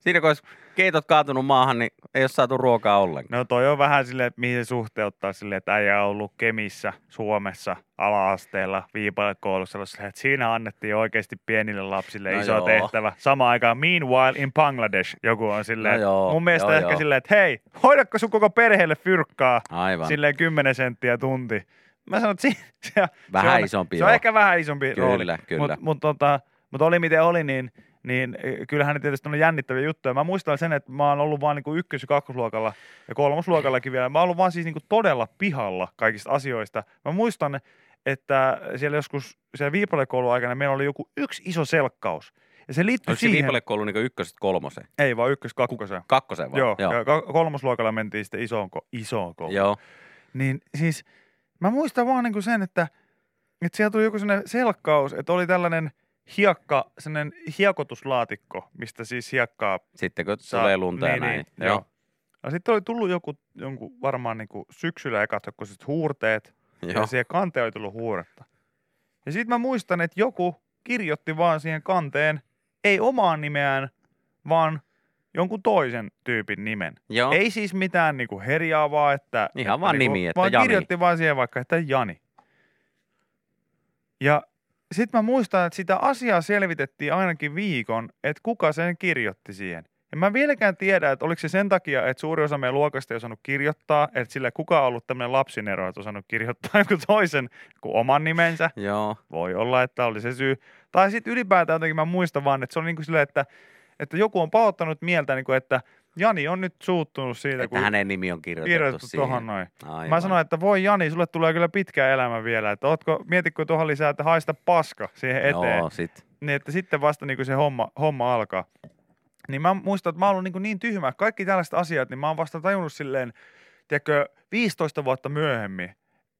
Siinä kun olisi keitot kaatunut maahan, niin ei ole saatu ruokaa ollenkaan. No toi on vähän silleen, että mihin se suhteuttaa silleen, että äijä on ollut Kemissä, Suomessa, ala-asteella, viipalekoulussa, että siinä annettiin oikeasti pienille lapsille No iso joo. tehtävä. Samaan aikaan Meanwhile in Bangladesh joku on silleen, No joo, mun mielestä joo, ehkä joo. silleen, että hei, hoidatko sun koko perheelle fyrkkaa Aivan. silleen 10 senttiä tunti. Mä sanon, että si- se, Vähän se on, isompi, Se on joo. ehkä vähän isompi Kyllä, rooli. kyllä. Mutta mut, tota, mut oli miten oli, niin, niin eh, kyllähän ne tietysti on jännittäviä juttuja. Mä muistan sen, että mä oon ollut vaan niinku ykkös- ja kakkosluokalla ja kolmosluokallakin vielä. Mä oon ollut vaan siis niinku todella pihalla kaikista asioista. Mä muistan, että siellä joskus siellä viipalekoulun aikana meillä oli joku yksi iso selkkaus. Ja se liittyy Oliko se siihen... viipalekoulu niin ykkösestä kolmoseen? Ei vaan ykkös kakkoseen. Kakkosen vai? Joo, Joo. ja ka- kolmosluokalla mentiin sitten isoon, ko- isoon kouluun. Joo. Niin siis mä muistan vaan niinku sen, että, että siellä tuli joku sellainen selkkaus, että oli tällainen hiekka, sellainen hiekotuslaatikko, mistä siis hiekkaa Sitten kun saa. tulee lunta ja niin, näin. Niin, joo. Ja sitten oli tullut joku, jonkun varmaan niinku syksyllä ekat joku sit huurteet, Joo. ja siihen kanteen oli tullut huuretta. Ja sitten mä muistan, että joku kirjoitti vaan siihen kanteen, ei omaan nimeään, vaan jonkun toisen tyypin nimen. Joo. Ei siis mitään niinku herjaavaa, että... Ihan että vaan niinku, nimi, että vaan Jani. kirjoitti vaan siihen vaikka, että Jani. Ja sitten mä muistan, että sitä asiaa selvitettiin ainakin viikon, että kuka sen kirjoitti siihen. Ja mä vieläkään tiedä, että oliko se sen takia, että suuri osa meidän luokasta ei osannut kirjoittaa, että sillä kuka on ollut tämmöinen lapsinero, että osannut kirjoittaa jonkun toisen kuin oman nimensä. Joo. Voi olla, että oli se syy. Tai sitten ylipäätään jotenkin mä muistan vaan, että se on niin kuin silleen, että, että joku on pahoittanut mieltä, niin kuin, että Jani on nyt suuttunut siitä, Että kun hänen nimi on kirjoitettu, kirjoitettu tuohon noin. Aivan. Mä sanoin, että voi Jani, sulle tulee kyllä pitkä elämä vielä. Että ootko, mietitkö tuohon lisää, että haista paska siihen eteen. Joo, sit. Niin, että sitten vasta niin kuin se homma, homma alkaa. Niin mä muistan, että mä oon ollut niin, niin tyhmä. Kaikki tällaiset asiat, niin mä oon vasta tajunnut silleen, tiedätkö, 15 vuotta myöhemmin.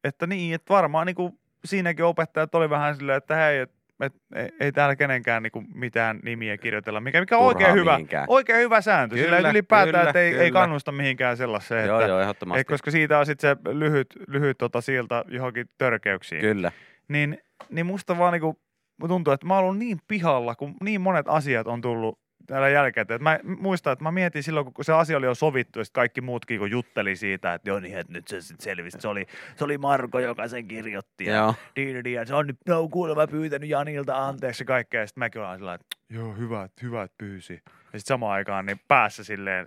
Että niin, että varmaan niin kuin siinäkin opettajat oli vähän silleen, että hei, et, et, ei, ei täällä kenenkään niin kuin mitään nimiä kirjoitella, mikä, mikä on oikein hyvä, mihinkään. oikein hyvä sääntö. Kyllä, Sillä ei ylipäätään, kyllä, että ei, ei kyllä. kannusta mihinkään sellaiseen. Joo, että, joo, ehdottomasti. ei, koska siitä on sitten se lyhyt, lyhyt tota, silta johonkin törkeyksiin. Kyllä. Niin, niin musta vaan niinku, tuntuu, että mä oon ollut niin pihalla, kun niin monet asiat on tullut täällä jälkeen. Että mä muistan, että mä mietin silloin, kun se asia oli jo sovittu, ja kaikki muutkin kun jutteli siitä, että joo niin, että nyt se sitten selvisi. Se oli, se oli Marko, joka sen kirjoitti. Ja, Joo. niin, niin, ja se on nyt, no kuulemma pyytänyt Janilta anteeksi ja kaikkea. Ja sitten mäkin olen sillä että joo, hyvä, että- hyvä, että pyysi. Ja sitten samaan aikaan niin päässä silleen,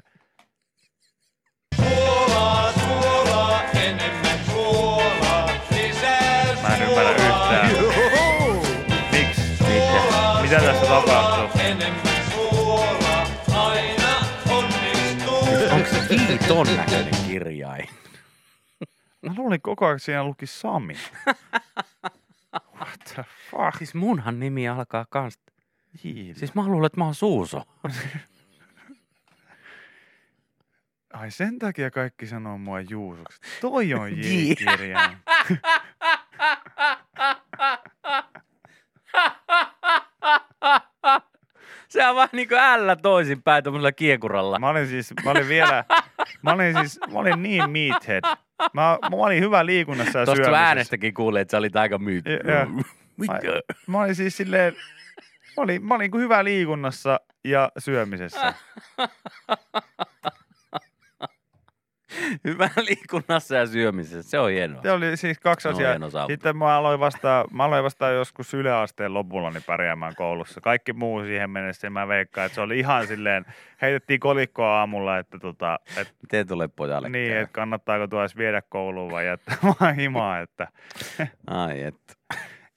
Mä en ymmärrä yhtään. Miksi? Mitä? Mitä tässä tapahtuu? Se viiton näköinen kirjain? Mä luulin koko ajan, että siinä luki Sami. What the fuck? Siis munhan nimi alkaa kans. Hiili. Siis mä luulen, että mä oon Suuso. Ai sen takia kaikki sanoo mua Juusoksi. Toi on J. Se on vaan niinku ällä toisinpäin tuommoisella kiekuralla. Mä olin siis, mä olin vielä, mä olin siis, mä olin niin meathead. Mä, mä olin hyvä liikunnassa ja Tuosta syömisessä. äänestäkin kuulee, että sä olit aika myyt. Mitä? Mä olin siis silleen, mä olin, mä olin kuin hyvä liikunnassa ja syömisessä. Hyvä liikunnassa ja syömisessä. Se on hienoa. Se oli siis kaksi on asiaa. Sitten mä aloin vasta, mä aloin vasta joskus yläasteen lopulla niin pärjäämään koulussa. Kaikki muu siihen mennessä, mä veikkaan, että se oli ihan silleen, heitettiin kolikkoa aamulla, että tota, et, Miten tulee pojalle niin, käy? että kannattaako tuo edes viedä kouluun vai jättää vaan himaa, että Ai et.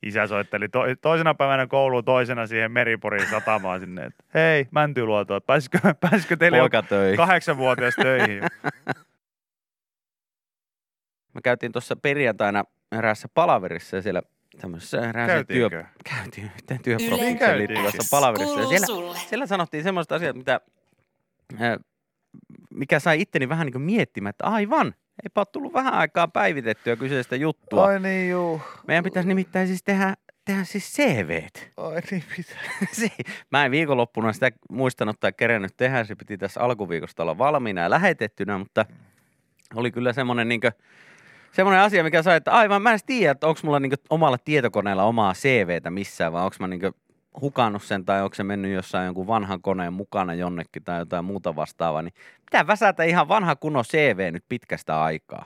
isä soitteli to, toisena päivänä kouluun, toisena siihen Meriporin satamaan sinne, että hei, Mäntyluoto, että pääsikö, pääsikö teille jo kahdeksanvuotias töihin? Me käytiin tuossa perjantaina eräässä palaverissa ja siellä tämmöisessä eräässä työ... Käytiin yhteen Käytiin. liittyvässä palaverissa. Ja siellä, sulle. siellä sanottiin semmoista asiat, mitä, äh, mikä sai itteni vähän niin kuin miettimään, että aivan, eipä ole tullut vähän aikaa päivitettyä kyseistä juttua. Ai niin juu. Meidän pitäisi nimittäin siis tehdä, tehdä siis CVt. Ai niin pitää. Mä en viikonloppuna sitä muistanut tai kerännyt tehdä, se piti tässä alkuviikosta olla valmiina ja lähetettynä, mutta oli kyllä semmoinen niin semmoinen asia, mikä sai, että aivan mä en tiedä, että onko mulla niin omalla tietokoneella omaa CVtä missään, vai onko mä niin hukannut sen tai onko se mennyt jossain jonkun vanhan koneen mukana jonnekin tai jotain muuta vastaavaa, niin pitää väsätä ihan vanha kunnon CV nyt pitkästä aikaa.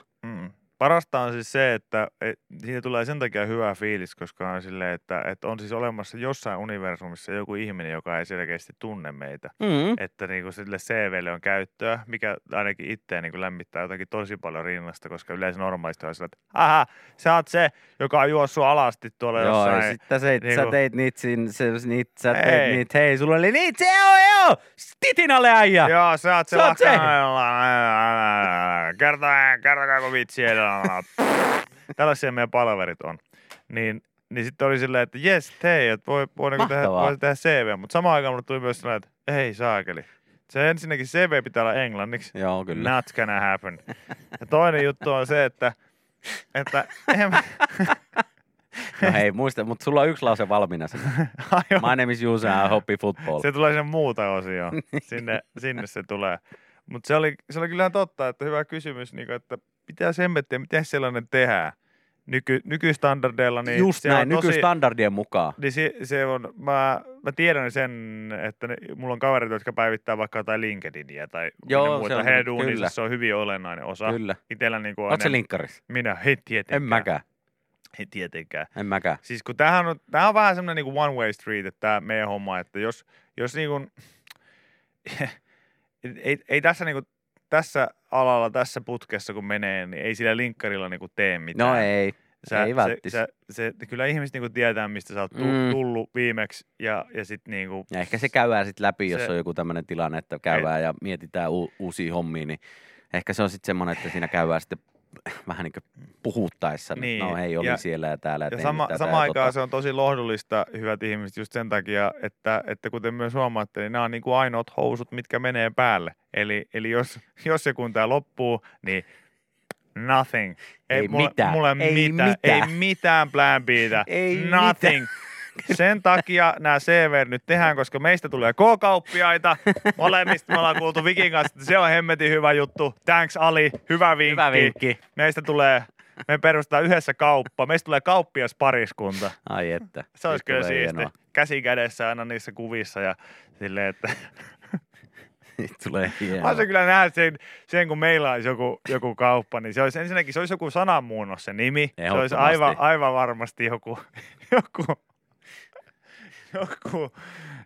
Parasta on siis se, että et, siitä tulee sen takia hyvä fiilis, koska on silleen, että, että on siis olemassa jossain universumissa joku ihminen, joka ei selkeästi tunne meitä. Mm. Että niin kuin sille CVlle on käyttöä, mikä ainakin itseä niin kuin lämmittää jotakin tosi paljon rinnasta, koska yleensä normaalisti on sillä, että aha, sä oot se, joka on juossut alasti tuolla Joo, jossain. ja sitten sä, niinku- sä teit niitä, sin, se, niitä, sä Ei. teit niitä, hei, sulla oli niitä, se on joo, titin alle äijä. Joo, sä oot se Sä oot se. lakka- Kertokaa, kertokaako vitsi Tällaisia meidän palaverit on. Niin, niin sitten oli silleen, että jes, hei, että voi, voi niinku tehdä, voi tehdä CV. Mutta samaan aikaan mulle tuli myös sellainen, että ei saakeli. Se ensinnäkin CV pitää olla englanniksi. Joo, kyllä. Not gonna happen. Ja toinen juttu on se, että, että en mä, No hei, muista, mutta sulla on yksi lause valmiina. sinne. My name is Juuso and I hope football. Se tulee sen muuta osioon. Sinne, sinne se tulee. Mutta se oli, se oli kyllä totta, että hyvä kysymys, niin että pitää semmettiä, miten sellainen tehdään. Nyky, nykystandardeilla, niin Just näin, on tosi, nykystandardien mukaan. niin se, se on, mä, mä tiedän sen, että ne, mulla on kavereita, jotka päivittää vaikka jotain LinkedInia tai Joo, Joo, se muuta. on- Heidän se on hyvin olennainen osa. Kyllä. Itellä niin kuin on Oletko se enem- linkkaris? Minä, hei tietenkään. En mäkään. Hei tietenkään. En mäkään. Siis kun tämähän on, tämähän on vähän semmoinen niin one way street, että tämä meidän homma, että jos, jos niin kuin, ei, ei tässä niin kuin, tässä alalla, tässä putkessa kun menee, niin ei sillä linkkarilla niin kuin tee mitään. No ei. Sä, ei välttis. se, se, kyllä ihmiset niin kuin tietää, mistä sä oot Mm. tullut viimeksi ja, ja sitten niin kuin, Ja ehkä se käydään sitten läpi, jos Se- on joku tämmöinen tilanne, että käydään ja mietitään u- uusia hommia, niin ehkä se on sitten semmoinen, että siinä käydään sitten vähän niin kuin puhuttaessa, niin. No hei, oli ja- siellä ja täällä ja, Ja sama, tätä sama ja aikaan tota. se on tosi lohdullista, hyvät ihmiset, just sen takia, että, että kuten myös huomaatte, niin nämä on niin kuin ainoat housut, mitkä menee päälle. Eli, eli jos, jos se kun tämä loppuu, niin nothing. Ei mulla, mitään. Mulla Ei mitään. mitään. Ei mitään plan Btä. Ei nothing. Sen takia nämä CV nyt tehdään, koska meistä tulee K-kauppiaita. Molemmista me ollaan kuultu Vikin kanssa, että se on hemmetin hyvä juttu. Thanks Ali, hyvä vinkki. Hyvä vinkki. Meistä tulee, me perustetaan yhdessä kauppa. Meistä tulee kauppias pariskunta. Ai että. Se olisi kyllä siisti. hienoa. Käsi kädessä aina niissä kuvissa ja silleen, että Nyt tulee hienoa. kyllä nähdä sen, sen, kun meillä olisi joku, joku kauppa, niin se olisi ensinnäkin se olisi joku sananmuunnos se nimi. Se olisi aivan, aivan varmasti joku, joku, joku,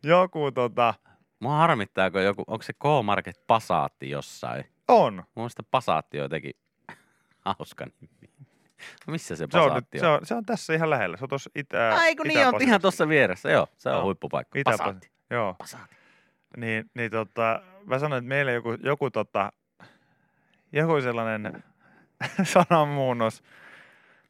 joku tota, Mua harmittaa, kun joku, onko se K-Market Passatti jossain? on. Mun mielestä Passatti on jotenkin hauska nimi. No Missä se Se on, Passatti se, on, se on tässä ihan lähellä. Se on tuossa itä, Ai kun niin on ihan tuossa vieressä, joo. Se on Joo. huippupaikka. Itä-Pas- Passatti. Joo. Passatti. Niin, niin tota, mä sanoin, että meillä joku, joku, tota, joku sellainen sananmuunnos,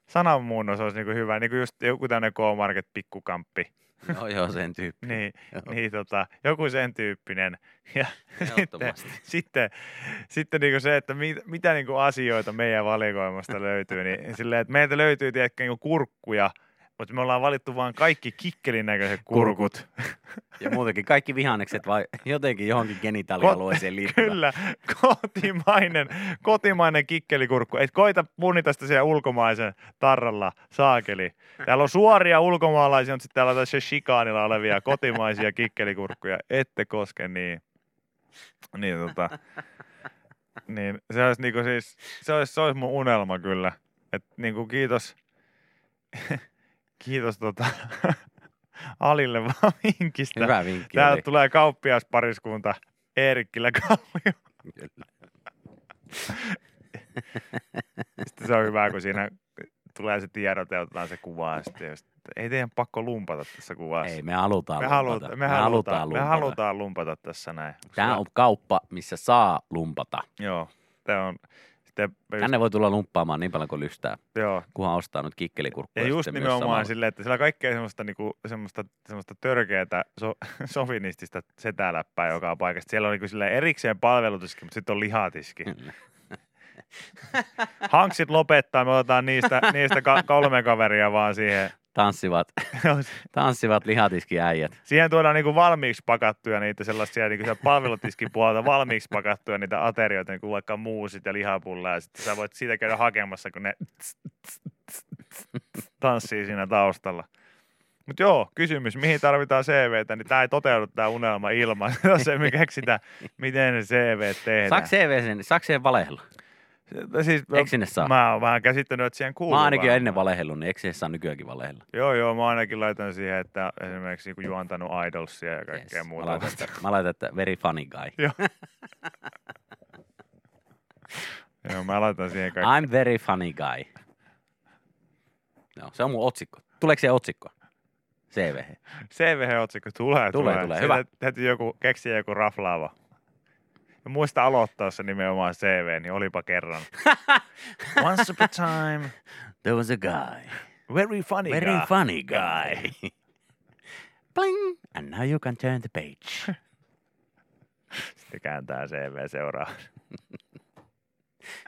sananmuunnos olisi niinku hyvä, niin kuin just joku tämmöinen K-Market pikkukamppi. Joo, joo, sen tyyppi. Niin, Joo. niin tota, joku sen tyyppinen. Ja sitten, sitten, sitten niinku se, että mit, mitä niinku asioita meidän valikoimasta löytyy, niin silleen, että meiltä löytyy tiedätkö, niinku kurkkuja, mutta me ollaan valittu vaan kaikki kikkelin näköiset kurkut. Ja muutenkin kaikki vihannekset vai jotenkin johonkin genitaalialueeseen liittyvä. Kyllä, kotimainen, kotimainen kikkelikurkku. Et koita punnita sitä siellä ulkomaisen tarralla, saakeli. Täällä on suoria ulkomaalaisia, mutta sitten täällä on tässä shikaanilla olevia kotimaisia kikkelikurkkuja. Ette koske niin. Niin tota, niin se olisi niinku siis, se olisi, se olisi mun unelma kyllä. Et niinku kiitos, kiitos tota, Alille vaan vinkistä. Hyvä vinkki Täältä oli. tulee kauppiaspariskunta Eerikkilä Kallio. Kyllä. Sitten se on hyvä, kun siinä tulee se tiedote otetaan se kuva. ja Sitten just, ei teidän pakko lumpata tässä kuvassa. Ei, me halutaan me, lumpata. haluta, me, halutaan, me lumpata. halutaan lumpata tässä näin. Tämä on kauppa, missä saa lumpata. Joo, tämä on sitten, Tänne voi tulla lumppaamaan niin paljon kuin lystää, joo. kunhan ostaa nyt kikkelikurkkuja. Ja just nimenomaan silleen, että siellä on kaikkea semmoista, niinku, semmoista, semmoista törkeätä so, sofinistista setäläppää joka paikasta. Siellä on niinku silleen erikseen palvelutiski, mutta sitten on lihatiski. Hanksit lopettaa, me otetaan niistä, niistä ka- kolme kaveria vaan siihen. Tanssivat, tanssivat lihatiskiäijät. Siihen tuodaan niinku valmiiksi pakattuja niitä sellaisia niinku palvelutiskin puolelta valmiiksi pakattuja niitä aterioita, niinku vaikka muusit ja lihapulla ja sitten sä voit siitä käydä hakemassa, kun ne tanssii siinä taustalla. Mutta joo, kysymys, mihin tarvitaan CVtä, niin tämä ei toteudu tämä unelma ilman se, me keksitään, miten CV tehdään. Saako CV sen, saako sen valehella? Se- Siis, Eikö sinne saa? Mä oon vähän käsittänyt, että siihen kuuluu Mä ainakin vähän. ennen valehellut, niin eikö saa nykyäänkin valehella? Joo, joo, mä ainakin laitan siihen, että esimerkiksi niinku juontanut Idolsia ja kaikkea Yes. muuta. Mä laitan, että, mä laitan, että very funny guy. Joo. joo, mä laitan siihen kaikkea. I'm very funny guy. No, se on mun otsikko. Tuleeko se otsikko? CV. CV-otsikko tulee, Tulee, tulee, hyvä. Siitä Heti joku, keksii joku raflaava. Ja muista aloittaa se nimenomaan CV, niin olipa kerran. Once upon a time, There was a guy. very funny Very guy. funny guy. Bling! And now you can turn the page. Sitten kääntää CV seuraa.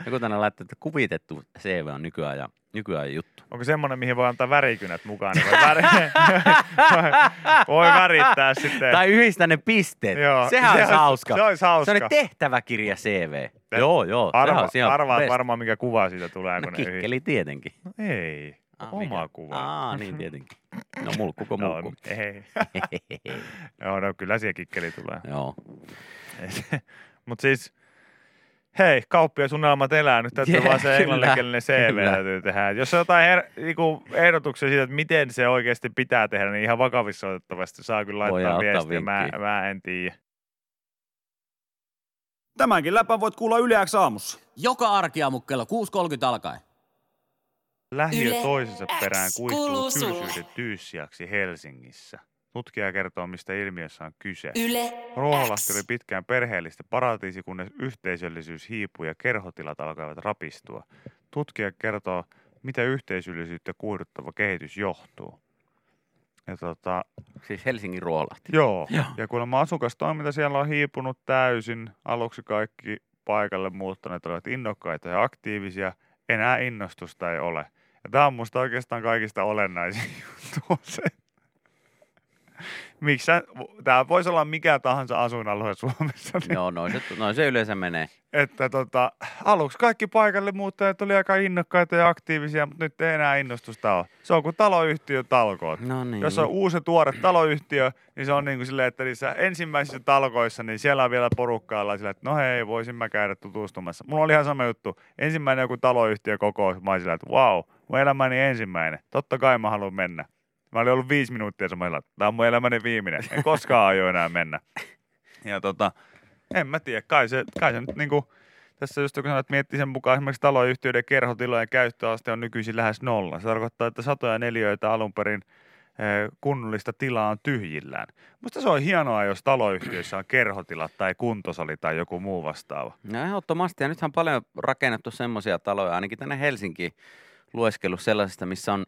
Joku tänne laittaa, että kuvitettu CV on nykyajan, nykyajan juttu. Onko semmoinen, mihin voi antaa värikynät mukaan? Niin voi, väri... voi värittää sitten. Tai yhdistää ne pisteet. Joo, Sehän se olisi hauska. se olisi hauska. Se on tehtäväkirja CV. Te- Joo, joo. sehän Arva, ihan arvaat best. varmaan, mikä kuva siitä tulee. No kun ne yhdistää. kikkeli tietenkin. No ei, Ah, oma mikä? kuva. Aa, niin tietenkin. No No, mulkku. ei. Joo, no kyllä siellä kikkeli tulee. Joo. Mutta siis, hei, kauppiasunelmat elää. Nyt täytyy Jee, vaan se englanninkielinen CV kyllä. täytyy tehdä. Jos on jotain her- niinku ehdotuksia siitä, että miten se oikeasti pitää tehdä, niin ihan vakavissa otettavasti saa kyllä laittaa ottaa viestiä. Mä, mä en tiedä. Tämänkin läpän voit kuulla Yle X aamussa. Joka arkiaamu kello 6.30 alkaen. Lähiö toisensa perään kuihtuu tylsyyden tyyssiaksi Helsingissä. Tutkija kertoo, mistä ilmiössä on kyse. Yle Ruoholahti oli pitkään perheellistä paratiisi, kunnes yhteisöllisyys hiipui ja kerhotilat alkavat rapistua. Tutkija kertoo, mitä yhteisöllisyyttä kuihduttava kehitys johtuu. Ja tota, Siis Helsingin Ruolahti. joo. Joo. ja kuulemma asukastoiminta siellä on hiipunut täysin. Aluksi kaikki paikalle muuttaneet olivat innokkaita ja aktiivisia. Enää innostusta ei ole. Ja tämä on musta oikeastaan kaikista olennaisin juttu on se, Miksi tämä voisi olla mikä tahansa asuinalue Suomessa, niin, Joo, noin se, noin se yleensä menee. että tota, aluksi kaikki paikalle muuttajat oli aika innokkaita ja aktiivisia, mutta nyt ei enää innostusta ole. Se on kuin taloyhtiö talkoot. No niin. Jos on uusi tuore taloyhtiö, niin se on niin kuin silleen, että niissä ensimmäisissä talkoissa, niin siellä on vielä porukkaa silleen, että no hei, voisin mä käydä tutustumassa. Mulla oli ihan sama juttu. Ensimmäinen joku taloyhtiö kokous, mä silleen, että wow, mun elämäni ensimmäinen. Totta kai mä haluan mennä. Mä olin ollut viisi minuuttia samalla, tämä on mun elämäni viimeinen. En koskaan aio enää mennä. Ja tota, en mä tiedä, kai se, kai se nyt niinku, tässä just kun sanoit, miettii sen mukaan esimerkiksi taloyhtiöiden kerhotilojen käyttöaste on nykyisin lähes nolla. Se tarkoittaa, että satoja neliöitä alun perin eh, kunnollista tilaa on tyhjillään. Musta se on hienoa, jos taloyhtiöissä on kerhotilat tai kuntosali tai joku muu vastaava. No ehdottomasti, ja nythän on paljon rakennettu semmoisia taloja, ainakin tänne Helsinkiin lueskellut sellaisista, missä on,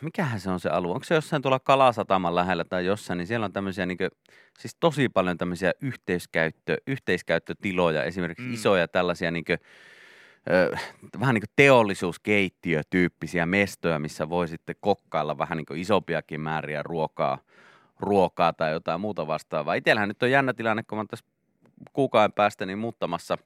mikähän se on se alue, onko se jossain tuolla Kalasataman lähellä tai jossain, niin siellä on tämmöisiä niin kuin, siis tosi paljon tämmöisiä yhteiskäyttö, yhteiskäyttötiloja, esimerkiksi Mm. isoja tällaisia niin kuin, ö, vähän niin kuin teollisuuskeittiötyyppisiä mestoja, missä voi sitten kokkailla vähän niin kuin isompiakin määriä ruokaa, ruokaa tai jotain muuta vastaavaa. Itsellähän nyt on jännä tilanne, kun mä tässä kuukauden päästä niin muuttamassa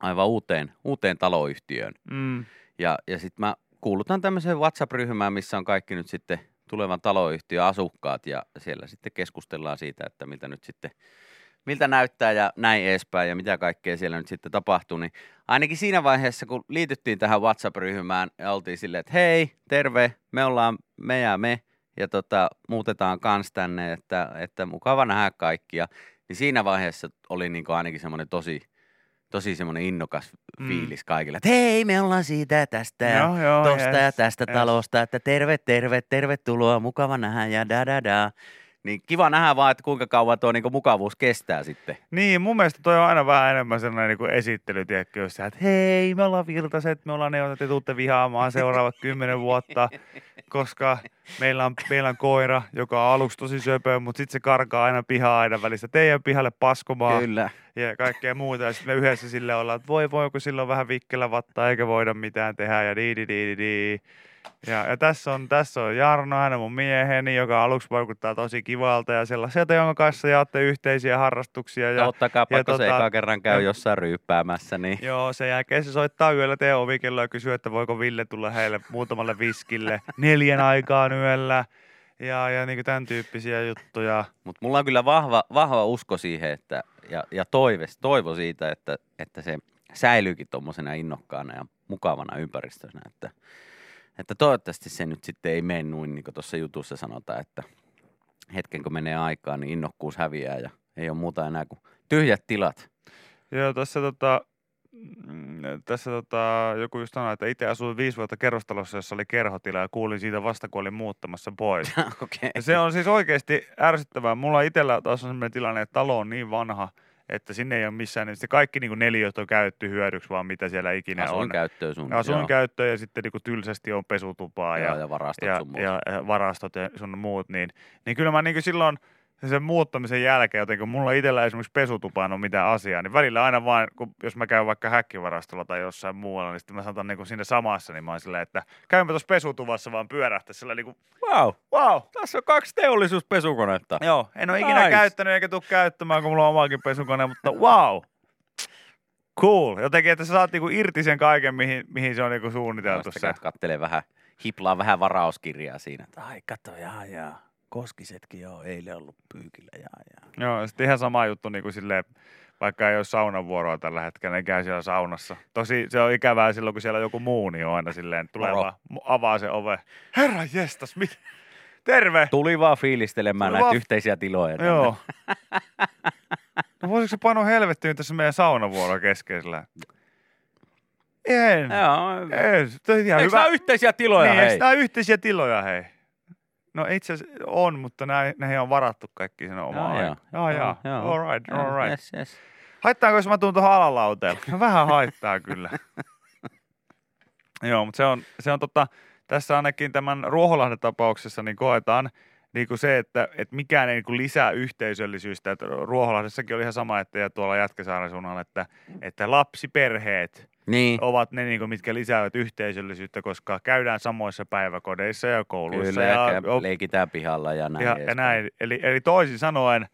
aivan uuteen, uuteen taloyhtiöön. Mm. Ja, ja sitten mä kuulutan tämmöiseen WhatsApp-ryhmään, missä on kaikki nyt sitten tulevan taloyhtiön asukkaat ja siellä sitten keskustellaan siitä, että miltä nyt sitten, miltä näyttää ja näin edespäin ja mitä kaikkea siellä nyt sitten tapahtuu, niin ainakin siinä vaiheessa, kun liityttiin tähän WhatsApp-ryhmään ja oltiin silleen, että hei, terve, me ollaan me ja me ja tota, muutetaan kans tänne, että, että mukava nähdä kaikkia, niin siinä vaiheessa oli niin ainakin semmoinen tosi, tosi semmoinen innokas Mm. fiilis kaikille, että hei, me ollaan siitä ja tästä ja Joo, joo, tosta ja yes, tästä yes. talosta, että terve, terve, tervetuloa, mukava nähdä ja da da da. Niin kiva nähdä vaan, että kuinka kauan tuo niinku mukavuus kestää sitten. Niin, mun mielestä toi on aina vähän enemmän sellainen niin kuin esittely, tiedätkö, jossa, että hei, me ollaan Virtaset, me ollaan ne, joita te tuutte vihaamaan seuraavat kymmenen vuotta, koska meillä on, meillä on koira, joka on aluksi tosi söpö, mutta sitten se karkaa aina pihaa aina välistä teidän pihalle paskomaan Kyllä. ja kaikkea muuta. Ja sitten me yhdessä sille ollaan, että voi voiko silloin vähän vikkelä vattaa eikä voida mitään tehdä ja di di di di di. Ja, ja tässä, on, tässä on Jarno, hän on mun mieheni, joka aluksi vaikuttaa tosi kivalta ja sellaiselta, jonka kanssa jaatte yhteisiä harrastuksia. Ja, Ottakaa ja pakko se tota- eka kerran käy ja- jossain ryyppäämässä, niin Joo, sen jälkeen se soittaa yöllä teidän ovikelloa ja kysyy, että voiko Ville tulla heille muutamalle viskille neljän aikaan yöllä. ja, ja niin tämän tyyppisiä juttuja. Mutta mulla on kyllä vahva, vahva usko siihen, että, ja, ja toive, toivo siitä, että, että se säilyykin tuommoisena innokkaana ja mukavana ympäristössä. Että, että toivottavasti se nyt sitten ei mene noin, niin kuin tuossa jutussa sanotaan, että hetken kun menee aikaa, niin innokkuus häviää ja ei ole muuta enää kuin tyhjät tilat. Joo, tässä tota, mm, tässä tota, joku just sanoi, että itse asuin viisi vuotta kerrostalossa, jossa oli kerhotila ja kuulin siitä vasta, kun olin muuttamassa pois. Ja se on siis oikeasti ärsyttävää. Mulla itsellä taas on sellainen tilanne, että talo on niin vanha, että sinne ei ole missään, niin se kaikki niin neliöt on käytetty hyödyksi, vaan mitä siellä ikinä on. Asuinkäyttöön sun. Asuinkäyttöön ja sitten niin tylsästi on pesutupaa Joo, ja, ja varastot ja, sun muut. ja, ja varastot ja sun muut, niin, niin kyllä mä niin silloin sen muuttamisen jälkeen, jotenkin kun mulla itsellä esimerkiksi pesutupaan on mitään asiaa, niin välillä aina vaan, kun, jos mä käyn vaikka häkkivarastolla tai jossain muualla, niin sitten mä saatan niin siinä samassa, niin mä oon silleen, että käympä tuossa pesutuvassa vaan pyörähtää sillä niin kuin, Wow, wow, tässä on kaksi teollisuuspesukonetta. Joo, en ole ikinä Nice. käyttänyt eikä tule käyttämään, kun mulla on omakin pesukone, mutta wow. Cool. Jotenkin, että sä saat niinku irti sen kaiken, mihin, mihin se on niinku suunniteltu Sitten kattelee vähän, hiplaa vähän varauskirjaa siinä. Ai kato, jaa, jaa. Koskisetkin joo, eilen ollut pyykillä, jaa, jaa. Joo, sitten ihan sama juttu niinku silleen, vaikka ei ole saunavuoroa tällä hetkellä, niin käy siellä saunassa. Tosi se on ikävää silloin, kun siellä on joku muu, niin on aina silleen, tulee Moro. vaan, avaa se ove. Herra jestas, mit? Terve! Tuli vaan fiilistelemään Tuli näitä vaan- yhteisiä tiloja. tänne. Joo. No voisiko se painoa helvettiin tässä meidän saunavuoro keskeisellä? En. Joo. On ihan Eikö hyvä. nämä yhteisiä tiloja, niin, hei? nämä on yhteisiä tiloja, hei. No itse asiassa on, mutta näihin, näihin on varattu kaikki sen omaan Joo, aikaan. Joo, joo. joo. All right, all right. Yes, yes. Haittaako, jos mä tuun tuohon alalauteelle? No vähän haittaa kyllä. Joo, mutta se on, se on tota, tässä ainakin tämän Ruoholahden tapauksessa niin koetaan niin kuin se, että, että mikään ei niin kuin lisää yhteisöllisyyttä. Että Ruoholahdessakin oli ihan sama, että ja tuolla Jätkäsaaren suunnalla, että, että lapsiperheet Niin, ovat ne, niin kuin, mitkä lisäävät yhteisöllisyyttä, koska käydään samoissa päiväkodeissa ja kouluissa. kyllä, ja, ja leikitään pihalla ja näin. ja, ja näin. Eli, eli toisin sanoen,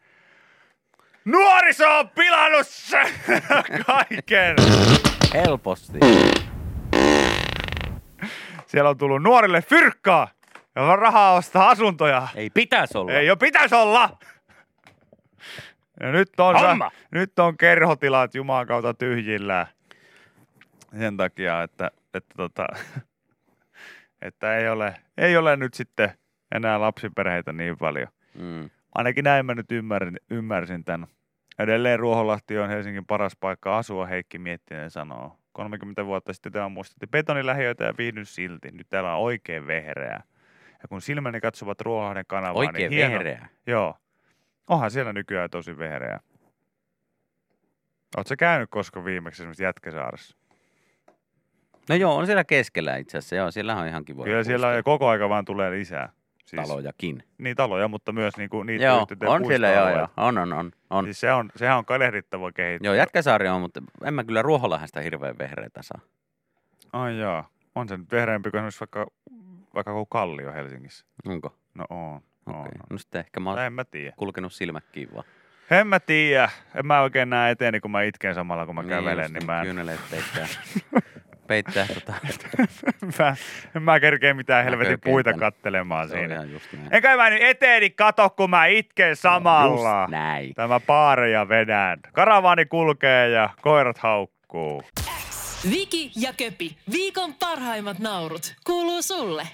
nuoriso on pilannut se kaiken. Helposti. Siellä on tullut nuorille fyrkkaa, jolla on rahaa ostaa asuntoja. Ei pitäisi olla. Ei jo pitäisi olla. Ja nyt on, Homma! nyt on kerhotilat Jumalan kautta tyhjillään. Sen takia, että, että, tota, että ei, ole, ei ole nyt sitten enää lapsiperheitä niin paljon. Mm. Ainakin näin mä nyt ymmärrin, ymmärsin tämän. Edelleen Ruoholahti on Helsingin paras paikka asua, Heikki Miettinen sanoo. 30 vuotta sitten tämä muistutti betonilähiöitä ja viihdyn silti. Nyt täällä on oikein vehreää. Ja kun silmäni katsovat Ruoholahden kanavaa, Oikein niin hieno, vehreä. Joo. Onhan siellä nykyään tosi vehreää. Oletko käynyt koska viimeksi esimerkiksi Jätkäsaaressa? No joo, on siellä keskellä itse asiassa. Joo, siellä on ihan kivoja Kyllä siellä puistoja. koko aika vaan tulee lisää. Siis, talojakin. Niin taloja, mutta myös niinku niitä Joo, on siellä joo, joo. On, on, on. on. Siis se on, sehän on kadehdittava kehitys. Joo, Jätkäsaari on, mutta en mä kyllä Ruoholahdesta hirveän vehreitä saa. Ai jaa. On se nyt vehreämpi kuin esimerkiksi vaikka, vaikka koko Kallio Helsingissä. Onko? No on. Okei. on. No sitten ehkä mä oon En mä tiedä. kulkenut silmät kiinni vaan. En mä tiedä. En mä oikein näe eteeni, kun mä itken samalla, kun mä kävelen, niin mä en, Kyyneleet peittää. peittää tota. mä, en mä kerkeä mitään helvetin puita kattelemaan Se siinä. Enkä mä nyt eteeni kato, kun mä itken samalla. Just näin. Tämä paareja vedän. Karavaani kulkee ja koirat haukkuu. Viki ja Köpi, viikon parhaimmat naurut, kuuluu sulle.